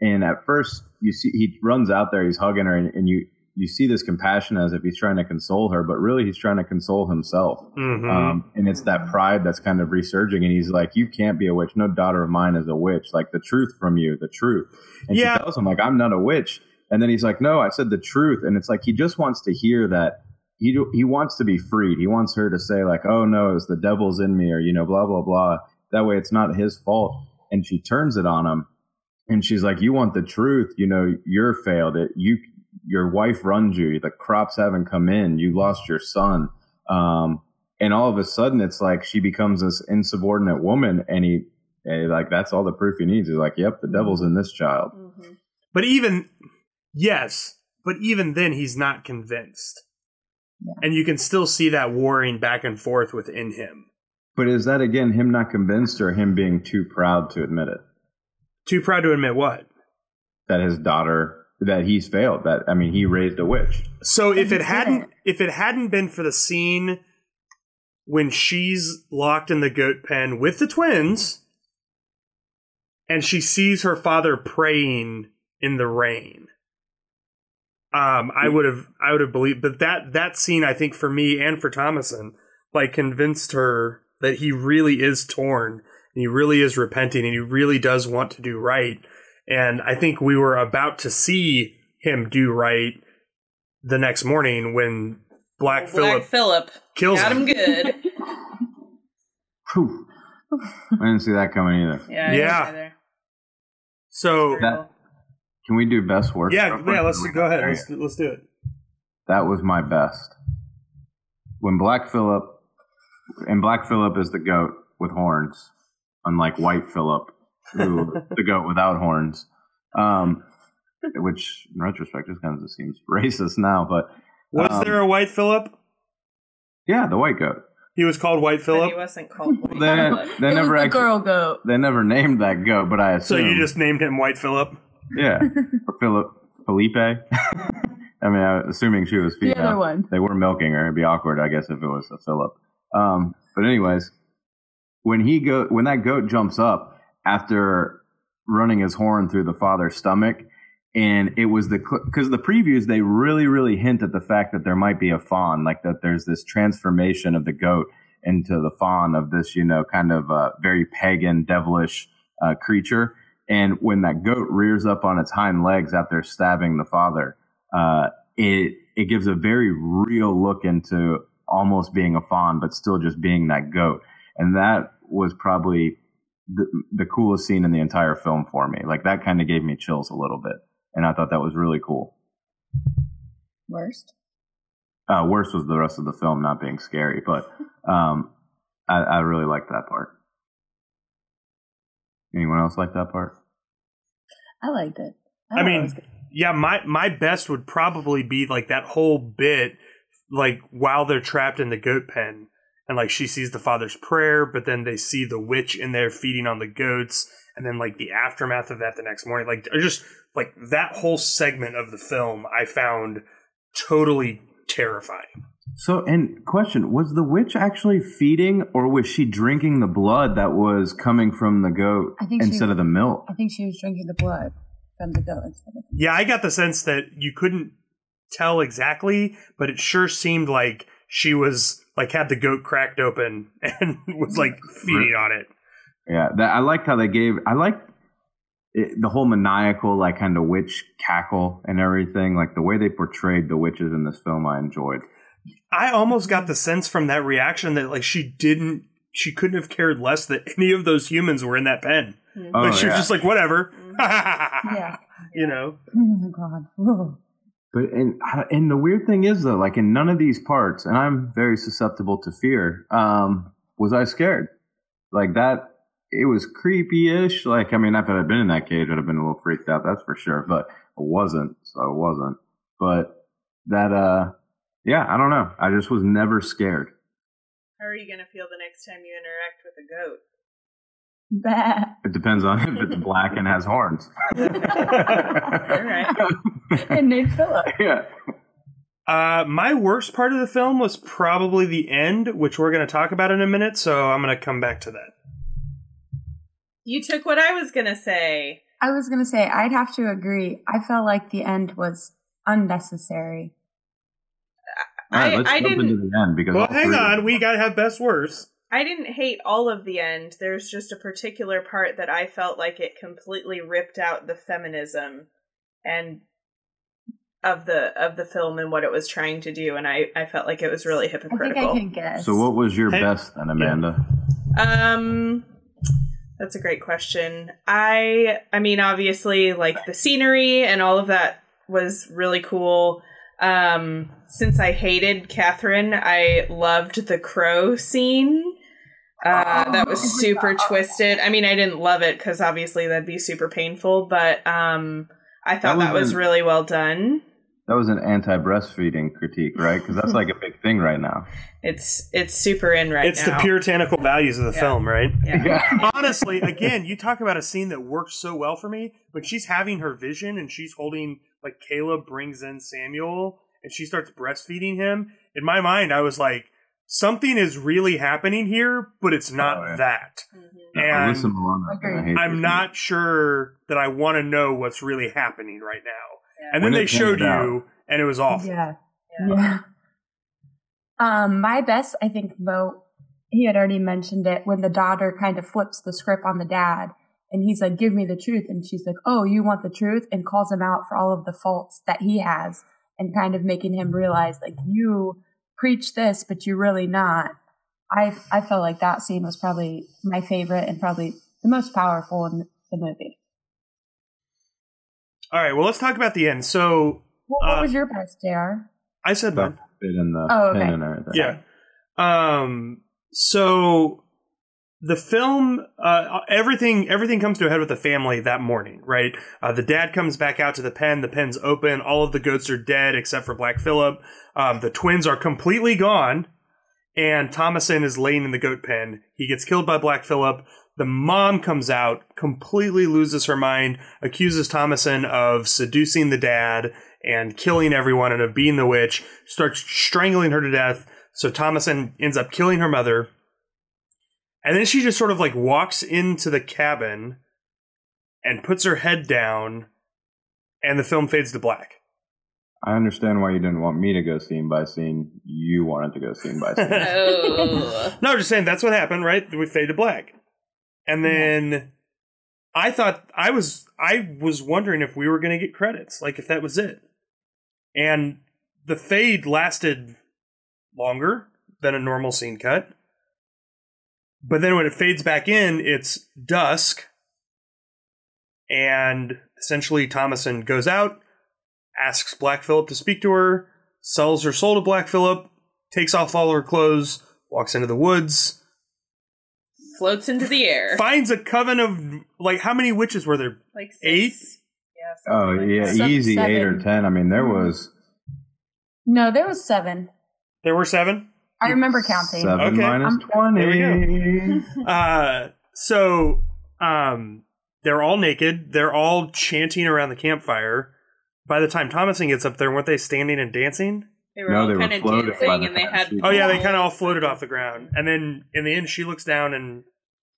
And at first, you see, he runs out there, he's hugging her, and, and you, you see this compassion as if he's trying to console her, but really he's trying to console himself. Mhm. Um, and it's that pride that's kind of resurging. And he's like, You can't be a witch. No daughter of mine is a witch. Like the truth from you, the truth. And Yeah. she tells him, like, I'm not a witch. And then he's like, No, I said the truth. And it's like he just wants to hear that he he wants to be freed. He wants her to say, like, oh no, it's the devil's in me, or you know, blah, blah, blah. That way it's not his fault. And she turns it on him. And she's like, You want the truth, you know, you're failed. It you your wife runs you, the crops haven't come in, you lost your son. Um, and all of a sudden it's like she becomes this insubordinate woman and he and like that's all the proof he needs. He's like, Yep, the devil's in this child. Mm-hmm. But even, yes, but even then he's not convinced. And you can still see that warring back and forth within him. But is that again him not convinced or him being too proud to admit it? Too proud to admit what? That his daughter that he's failed. That I mean, he raised a witch. So if it hadn't didn't. if it hadn't been for the scene when she's locked in the goat pen with the twins and she sees her father praying in the rain. Um, I would have I would have believed but that that scene I think for me and for Thomasin like convinced her that he really is torn and he really is repenting and he really does want to do right. And I think we were about to see him do right the next morning when Black, Black Phillip Phillip kills got him. him good. I didn't see that coming either. Yeah, Yeah. yeah. So That- Can we do best work? yeah, yeah. Let's We go ahead. Let's let's do it. That was my best. When Black Phillip, and Black Phillip is the goat with horns, unlike White Phillip, who the goat without horns. Um, which in retrospect just kind of seems racist now, but Was um, there a White Philip? yeah, the white goat. He was called White But Phillip. he wasn't called. White They, Phillip. they it never was the actually, girl goat. they never named that goat, but I assume. So assume you just named him White Philip. yeah, or Philip Felipe. I mean, I was assuming she was The other one. They were milking her. It'd be awkward, I guess, if it was a Philip. Um, but anyways, when he go when that goat jumps up after running his horn through the father's stomach, and it was the because the previews they really really hint at the fact that there might be a faun, like that there's this transformation of the goat into the faun of this you know kind of uh, very pagan devilish uh, creature. And when that goat rears up on its hind legs after stabbing the father, uh, it it gives a very real look into almost being a faun, but still just being that goat. And that was probably the, the coolest scene in the entire film for me. Like that kind of gave me chills a little bit, and I thought that was really cool. Worst. Uh, worse was the rest of the film not being scary, but um, I, I really liked that part. Anyone else like that part? I liked it. I thought it mean, was yeah, my my best would probably be like that whole bit, like while they're trapped in the goat pen, and like she sees the father's prayer, but then they see the witch in there feeding on the goats, and then like the aftermath of that the next morning, like or just like that whole segment of the film, I found totally terrifying. So, and question was the witch actually feeding, or was she drinking the blood that was coming from the goat I think she- instead of the milk? I think she was drinking the blood from the goat instead of. Yeah, I got the sense that you couldn't tell exactly, but it sure seemed like she was like had the goat cracked open and was like feeding on it. Yeah, that, I liked how they gave. I liked it, the whole maniacal, like kind of witch cackle and everything. Like the way they portrayed the witches in this film, I enjoyed. I almost got the sense from that reaction that like she didn't she couldn't have cared less that any of those humans were in that pen. Mm-hmm. Oh, like she was just like whatever. Mm-hmm. Yeah. You know. Oh my god. Whoa. But and and the weird thing is though, like in none of these parts, and I'm very susceptible to fear. Um, was I scared? Like that, it was creepy-ish. Like I mean, if I had been in that cage, I'd have been a little freaked out. That's for sure. But I wasn't, so I wasn't. But that, uh, yeah, I don't know. I just was never scared. How are you gonna feel the next time you interact with a goat? Bah. It depends on if it's black and has horns. right. and Nate Phillip. yeah. Uh, my worst part of the film was probably the end, which we're going to talk about in a minute. So I'm going to come back to that. You took what I was gonna say. I was gonna say I'd have to agree. I felt like the end was unnecessary. All right, I, let's I jump into didn't. the end because Well, hang on. We got to have best worst. I didn't hate all of the end. There's just a particular part that I felt like it completely ripped out the feminism and of the of the film and what it was trying to do, and I I felt like it was really I think hypocritical. I can guess. So, what was your Hey- best then, Amanda? Um that's a great question. I I mean obviously like the scenery and all of that was really cool. Um since I hated Katherine, I loved the crow scene. Uh, that was super twisted. I mean, I didn't love it because obviously that'd be super painful, but um, I thought That that was was an- really well done. That was an anti-breastfeeding critique, right? Because that's like a big thing right now. It's it's super in right it's now. the puritanical values of the Yeah. film, right? Yeah. Honestly, again, you talk about a scene that works so well for me when she's having her vision and she's holding like Caleb brings in Samuel and she starts breastfeeding him, in my mind I was like, something is really happening here, but it's not Oh, yeah. that. No, And Alyssa Milano's gonna Agreed. hate I'm this not sure that I want to know what's really happening right now. And then When they showed panned out. you, and it was awful. Yeah. Yeah. Yeah. Um, my best, I think, Mo, he had already mentioned it when the daughter kind of flips the script on the dad and he's like, give me the truth. And she's like, oh, you want the truth? And calls him out for all of the faults that he has and kind of making him realize, like, you preach this, but you're really not. I, I felt like that scene was probably my favorite and probably the most powerful in the movie. All right, well, let's talk about the end. So Well, what Uh, was your best, JR? I said The mine. in the Oh, okay. pin. Yeah. Um. So the film, uh, everything, everything comes to a head with the family that morning, right? Uh, the dad comes back out to the pen. The pen's open. All of the goats are dead except for Black Phillip. Um, the twins are completely gone, and Thomasin is laying in the goat pen. He gets killed by Black Phillip. The mom comes out, completely loses her mind, accuses Thomasin of seducing the dad and killing everyone and of being the witch, starts strangling her to death. So Thomasin ends up killing her mother. And then she just sort of like walks into the cabin and puts her head down, and the film fades to black. I understand why you didn't want me to go scene by scene. You wanted to go scene by scene. Oh. No, just saying that's what happened, right? We fade to black. And then I thought I was I was wondering if we were gonna get credits, like if that was it. And the fade lasted longer than a normal scene cut. But then when it fades back in, it's dusk. And essentially Thomasin goes out, asks Black Phillip to speak to her, sells her soul to Black Phillip, takes off all her clothes, walks into the woods, Floats into the air. finds a coven of like how many witches were there? Like six. Eight? Yeah, oh like yeah, that. Some- easy eight or ten. I mean, there Mhm. was No, there was seven. There were seven. I remember counting. seven Okay. minus I'm- twenty. There we Uh, so um, they're all naked. They're all chanting around the campfire. By the time Thomasin gets up there, weren't they standing and dancing? They were No, all they were kind of floating by dancing the and they had. Oh yeah, they kind of all floated off the ground, and then in the end, she looks down and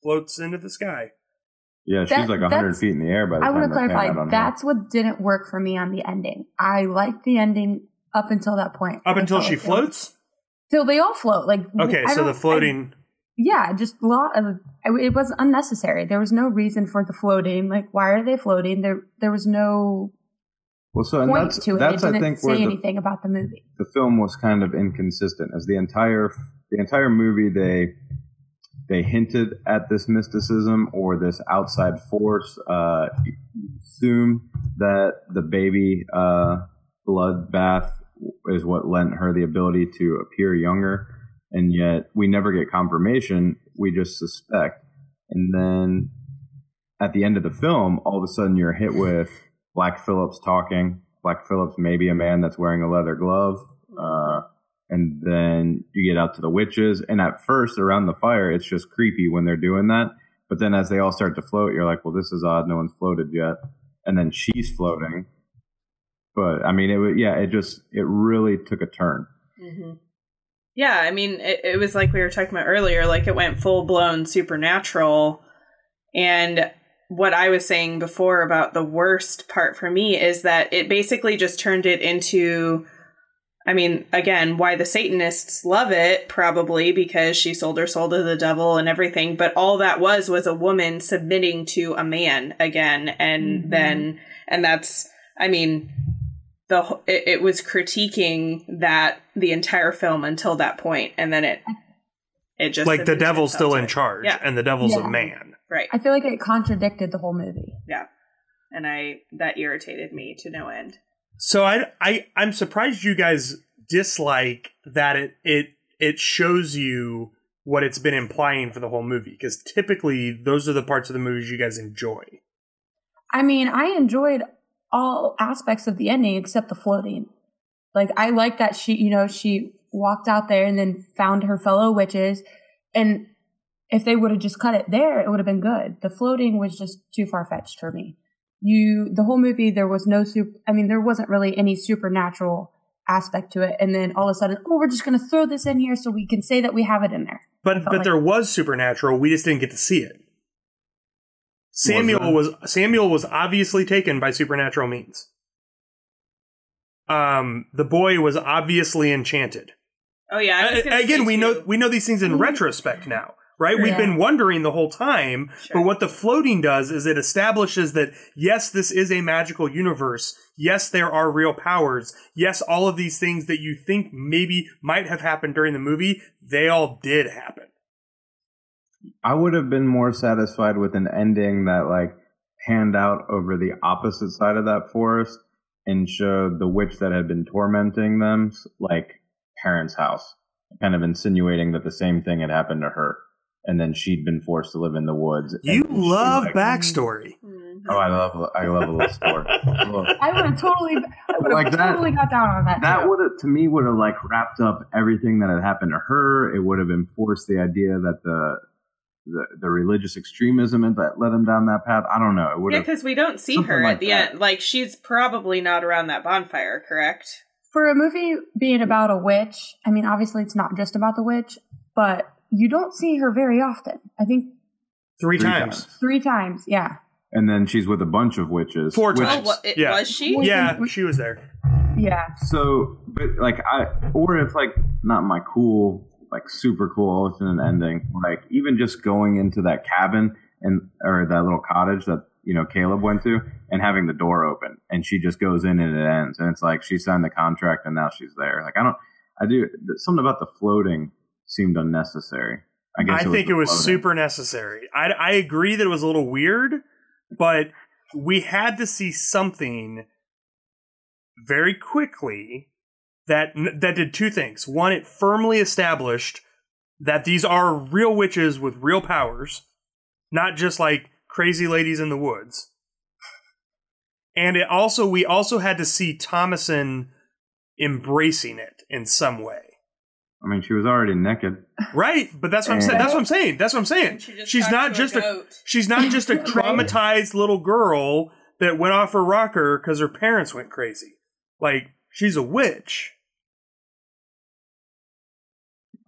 floats into the sky. Yeah, she's That- like hundred feet in the air by the I time want to they pan out clarify. on her. That's what didn't work for me on the ending. I liked the ending up until that point. Up until she like there floats. Till they all float. Like Okay, I so the floating. I- yeah, just a lot of it was unnecessary. There was no reason for the floating. Like, why are they floating? There, there was no well, so and point that's to it. that's it I didn't think say where the, anything about the movie. the film was kind of inconsistent as the entire the entire movie they they hinted at this mysticism or this outside force uh you assume that the baby uh blood bath is what lent her the ability to appear younger. And yet we never get confirmation. We just suspect. And then at the end of the film all of a sudden you're hit with black phillips talking. Black phillips maybe a man that's wearing a leather glove. Uh, and then you get out to the witches. And at first around the fire it's just creepy when they're doing that. But then as they all start to float you're like well this is odd. No one's floated yet. And then she's floating but i mean it wa- yeah it just it really took a turn hmm Yeah, I mean, it, it was like we were talking about earlier, like it went full blown supernatural. And what I was saying before about the worst part for me is that it basically just turned it into. I mean, again, why the Satanists love it, probably because she sold her soul to the devil and everything. But all that was was a woman submitting to a man again. And Mhm. then, and that's, I mean, the it, it was critiquing that the entire film until that point, and then it it just like the devil's still in charge, Yeah. and the devil's a man. right? I feel like it contradicted the whole movie. Yeah, and I that irritated me to no end. So I I I'm surprised you guys dislike that it it it shows you what it's been implying for the whole movie because typically those are the parts of the movies you guys enjoy. I mean, I enjoyed all aspects of the ending except the floating. Like, I like that she, you know, she walked out there and then found her fellow witches. And if they would have just cut it there, it would have been good. The floating was just too far fetched for me. you the whole movie there was no super. I mean, there wasn't really any supernatural aspect to it, and then all of a sudden, oh, we're just going to throw this in here so we can say that we have it in there. But but like- there was supernatural. We just didn't get to see it. Samuel there? was Samuel was obviously taken by supernatural means. Um, the boy was obviously enchanted. Oh yeah. I was A- gonna Again, say we know we know these things in retrospect now, right? We've Yeah. been wondering the whole time, Sure. but what the floating does is it establishes that yes, this is a magical universe. Yes, there are real powers. Yes, all of these things that you think maybe might have happened during the movie, they all did happen. I would have been more satisfied with an ending that like panned out over the opposite side of that forest and showed the witch that had been tormenting them like parents' house, kind of insinuating that the same thing had happened to her, and then she'd been forced to live in the woods. You and she, love like- backstory. Mhm. Oh, I love I love a little story. Look, I would have totally, I would have Like that- totally got down on that. that would have to me would have like wrapped up everything that had happened to her. It would have enforced the idea that the the, the religious extremism and that led him down that path. I don't know. It Yeah, because we don't see something her like at the that. end. Like she's probably not around that bonfire, correct? For a movie being about a witch, I mean, obviously it's not just about the witch, but you don't see her very often. I think Three, Three times. times. three times. Yeah, and then she's with a bunch of witches. Four which- Oh, times. what, it, Yeah. was she? Yeah, she was there. yeah. So, but like I, or if like not my cool, like super cool alternate ending, like even just going into that cabin and or that little cottage that you know Caleb went to and having the door open and she just goes in and it ends and it's like she signed the contract and now she's there. Like I don't, I do something about the floating seemed unnecessary. I guess I think the it was floating. super necessary. I, I agree that it was a little weird, but we had to see something very quickly that that did two things. One, it firmly established that these are real witches with real powers, not just like crazy ladies in the woods. And it also we also had to see Thomasin embracing it in some way. I mean, she was already naked. Right, but that's what I'm saying. That's what I'm saying. That's what I'm saying. She She's not to a just a, she's not just a traumatized little girl that went off her rocker because her parents went crazy. Like she's a witch.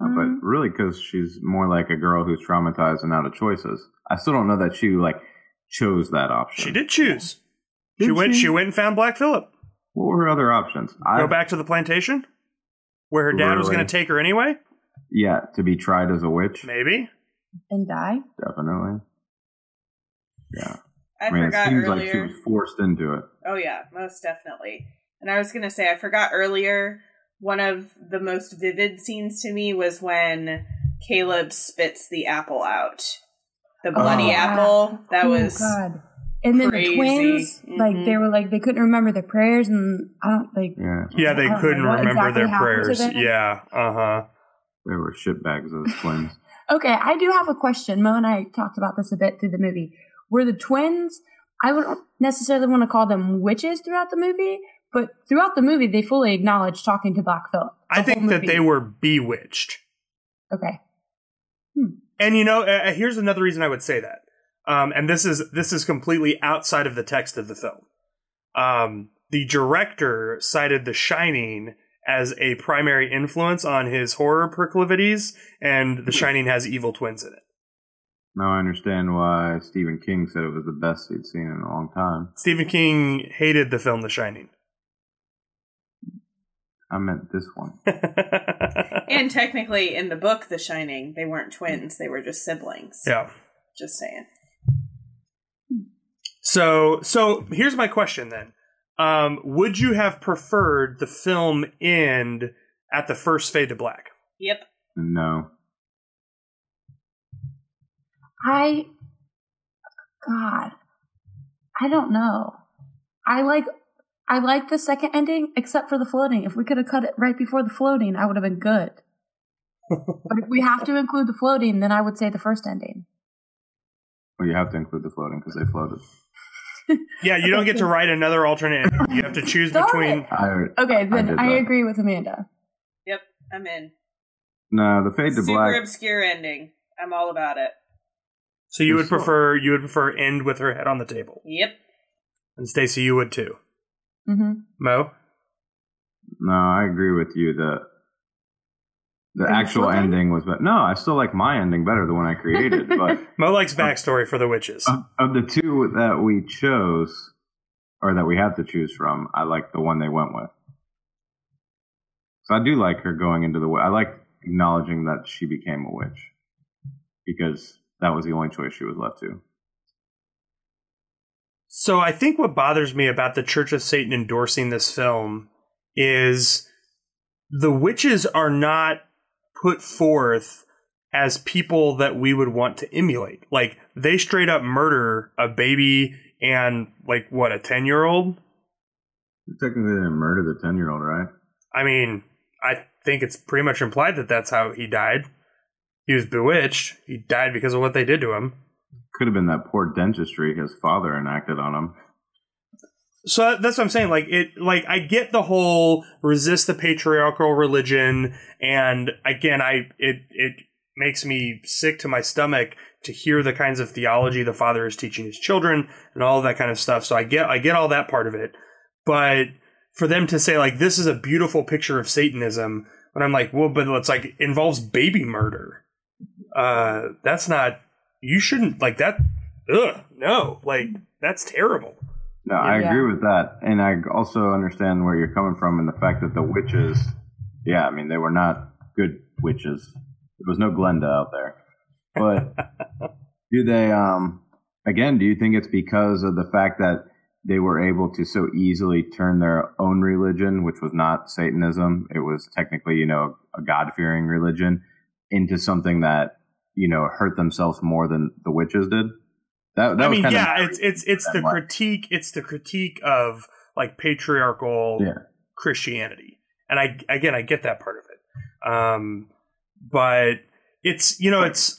Uh, Mhm. But really, because she's more like a girl who's traumatized and out of choices. I still don't know that she like chose that option. She did choose. Did she went. she? She went and found Black Phillip. What were her other options? I, Go back to the plantation, where her dad was going to take her anyway. Yeah, to be tried as a witch. Maybe. And die. Definitely. Yeah. I, I mean, it forgot seems earlier. like she was forced into it. Oh yeah, most definitely. And I was gonna say I forgot earlier. One of the most vivid scenes to me was when Caleb spits the apple out, the bloody Oh. apple. That Oh, was God. And then crazy. the twins, like Mhm. they were like they couldn't remember their prayers, and I don't like. Yeah. Yeah, they couldn't know remember exactly their prayers. Yeah. Uh huh. They were shitbags those twins. Okay, I do have a question. Mo and I talked about this a bit through the movie. Were the twins? I wouldn't necessarily want to call them witches throughout the movie, but throughout the movie, they fully acknowledge talking to Black Phillip. I think that they were bewitched. okay. And you know, uh, here's another reason I would say that. Um, and this is this is completely outside of the text of the film. Um, the director cited The Shining as a primary influence on his horror proclivities, and The Shining has evil twins in it. Now I understand why Stephen King said it was the best he'd seen in a long time. Stephen King hated the film The Shining. I meant this one. and technically in the book The Shining, they weren't twins; they were just siblings. yeah. Just saying. So so here's my question then. Um, would you have preferred the film end at the first fade to black? Yep. No. I, God, I don't know. I like, I like the second ending, except for the floating. If we could have cut it right before the floating, I would have been good. but if we have to include the floating, then I would say the first ending. Well, you have to include the floating because they floated. Yeah, you don't get to write another alternate. You have to choose Darn between. I Okay, I then did I, agree with Amanda. Yep. I'm in. no the fade to Super black. obscure ending. I'm all about it. So you would prefer you would prefer end with her head on the table. Yep. And Stacy, you would too. Hmm Mo? No, I agree with you. The the Are you actual ending was better. No, I still like my ending better, than the one I created. but Mo likes backstory for the witches. of, of the two that we chose, or that we had to choose from, I like the one they went with. So I do like her going into the. wi- I like acknowledging that she became a witch because that was the only choice she was left to. So I think what bothers me about the Church of Satan endorsing this film is the witches are not put forth as people that we would want to emulate. Like they straight up murder a baby and like what a 10-year-old? Technically, they didn't murder the ten year old, right? I mean, I think it's pretty much implied that that's how he died. He was bewitched. He died because of what they did to him. Could have been that poor dentistry his father enacted on him. So that's what I'm saying. Like it, like I get the whole resist the patriarchal religion, and again, I it it makes me sick to my stomach to hear the kinds of theology the father is teaching his children and all that kind of stuff. So I get I get all that part of it, but for them to say like this is a beautiful picture of Satanism, when I'm like, well, but it's like involves baby murder. Uh, that's not. You shouldn't like that. Ugh, no, like that's terrible. No, I Yeah. agree with that, and I also understand where you're coming from, and the fact that the witches, yeah, I mean they were not good witches. There was no Glinda out there, but do they? Um, again, do you think it's because of the fact that they were able to so easily turn their own religion, which was not Satanism, it was technically, you know, a God fearing religion, into something that you know hurt themselves more than the witches did? That, that I mean, yeah, it's it's it's the critique. It's the critique of like patriarchal Yeah. Christianity, and I again I get that part of it, um, but it's you know it's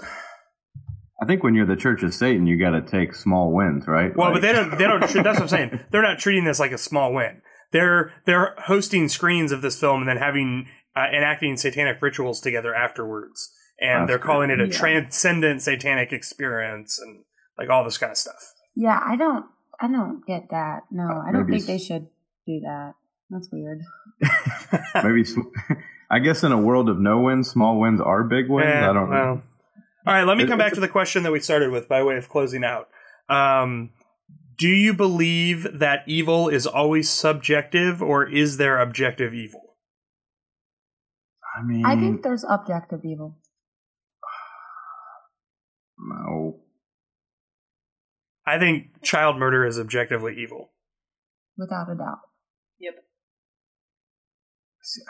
I think when you're the Church of Satan, you got to take small wins, right? well, but they don't they don't. That's what I'm saying. They're not treating this like a small win. They're they're hosting screens of this film and then having uh, enacting satanic rituals together afterwards, and That's they're calling it a Yeah. transcendent satanic experience and like all this kind of stuff. Yeah, I don't. I don't get that. No, I don't think they should do that. That's weird. maybe. I guess in a world of no wins, small wins are big wins. Eh, I don't well. know. All right, let me It- come back to the question that we started with by way of closing out. Um, do you believe that evil is always subjective, or is there objective evil? I mean, I think there's objective evil. No. I think child murder is objectively evil. without a doubt. See,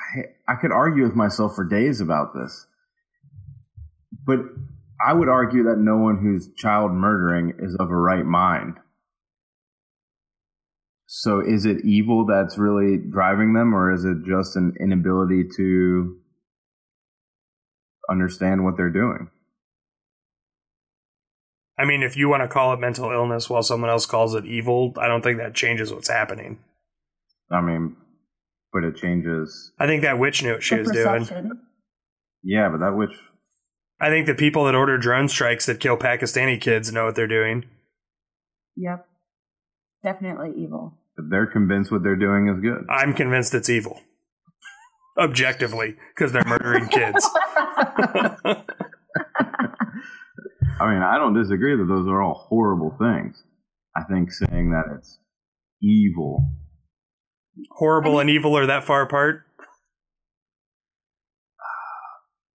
I, I could argue with myself for days about this, but I would argue that no one who's child murdering is of a right mind. So is it evil that's really driving them, or is it just an inability to understand what they're doing? I mean, if you want to call it mental illness while someone else calls it evil, I don't think that changes what's happening. I mean, but it changes. I think that witch knew what she The was doing. Yeah, but that witch. I think the people that order drone strikes that kill Pakistani kids know what they're doing. Yep. Definitely evil. if they're convinced what they're doing is good. I'm convinced it's evil. Objectively, because they're murdering kids. I mean, I don't disagree that those are all horrible things. I think saying that it's evil. Horrible and evil are that far apart.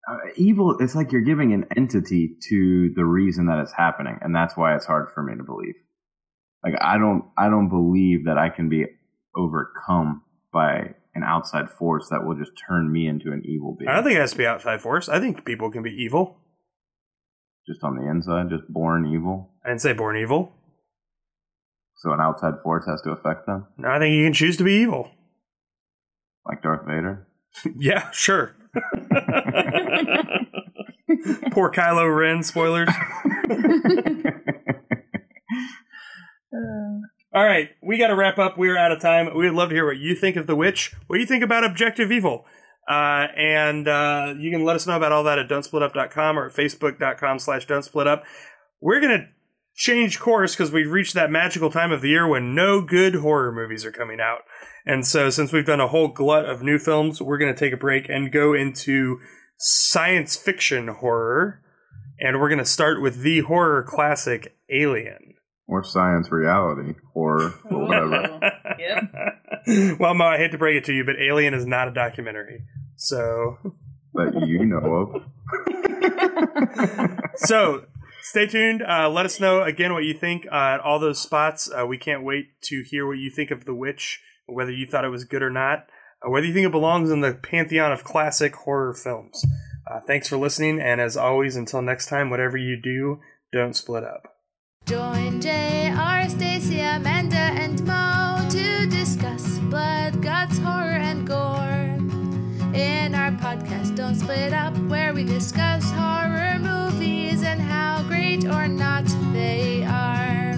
Uh, evil, it's like you're giving an entity to the reason that it's happening, and that's why it's hard for me to believe. Like I don't, I don't believe that I can be overcome by an outside force that will just turn me into an evil being. I don't think it has to be outside force. I think people can be evil. Just on the inside, just born evil. I didn't say born evil. So an outside force has to affect them, No, I think you can choose to be evil. like Darth Vader. yeah, sure. Poor Kylo Ren. Spoilers. All right, we got to wrap up. We're out of time. We'd love to hear what you think of The Witch. What do you think about Objective Evil? Uh, and uh, you can let us know about all that at don'tsplitup.com or at facebook.com slash don'tsplitup. We're going to change course because we've reached that magical time of the year when no good horror movies are coming out. And so, since we've done a whole glut of new films, we're going to take a break and go into science fiction horror. And we're going to start with the horror classic Alien. Or science reality, or whatever. Yep. well, Mo, I hate to break it to you, but Alien is not a documentary. So, that you know of. so stay tuned. Uh, let us know again what you think uh, at all those spots. Uh, we can't wait to hear what you think of The Witch, whether you thought it was good or not, uh, whether you think it belongs in the pantheon of classic horror films. Uh, thanks for listening, and as always, until next time, whatever you do, don't split up. Join JR, Stacy, Amanda, and Mo to discuss blood, guts, horror, and gore. In our podcast, Don't Split Up, where we discuss horror movies and how great or not they are.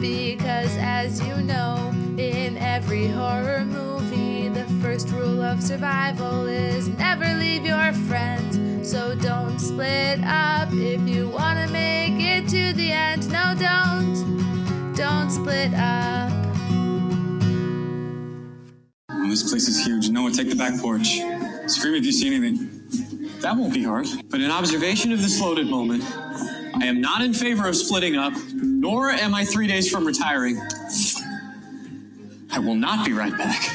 Because as you know, in every horror movie, the first rule of survival is never leave your friends. So don't split up if you want to make it to the end. No, don't. Don't split up. This place is huge. Noah, take the back porch. Scream if you see anything. That won't be hard. But in observation of this loaded moment, I am not in favor of splitting up, nor am I three days from retiring. I will not be right back.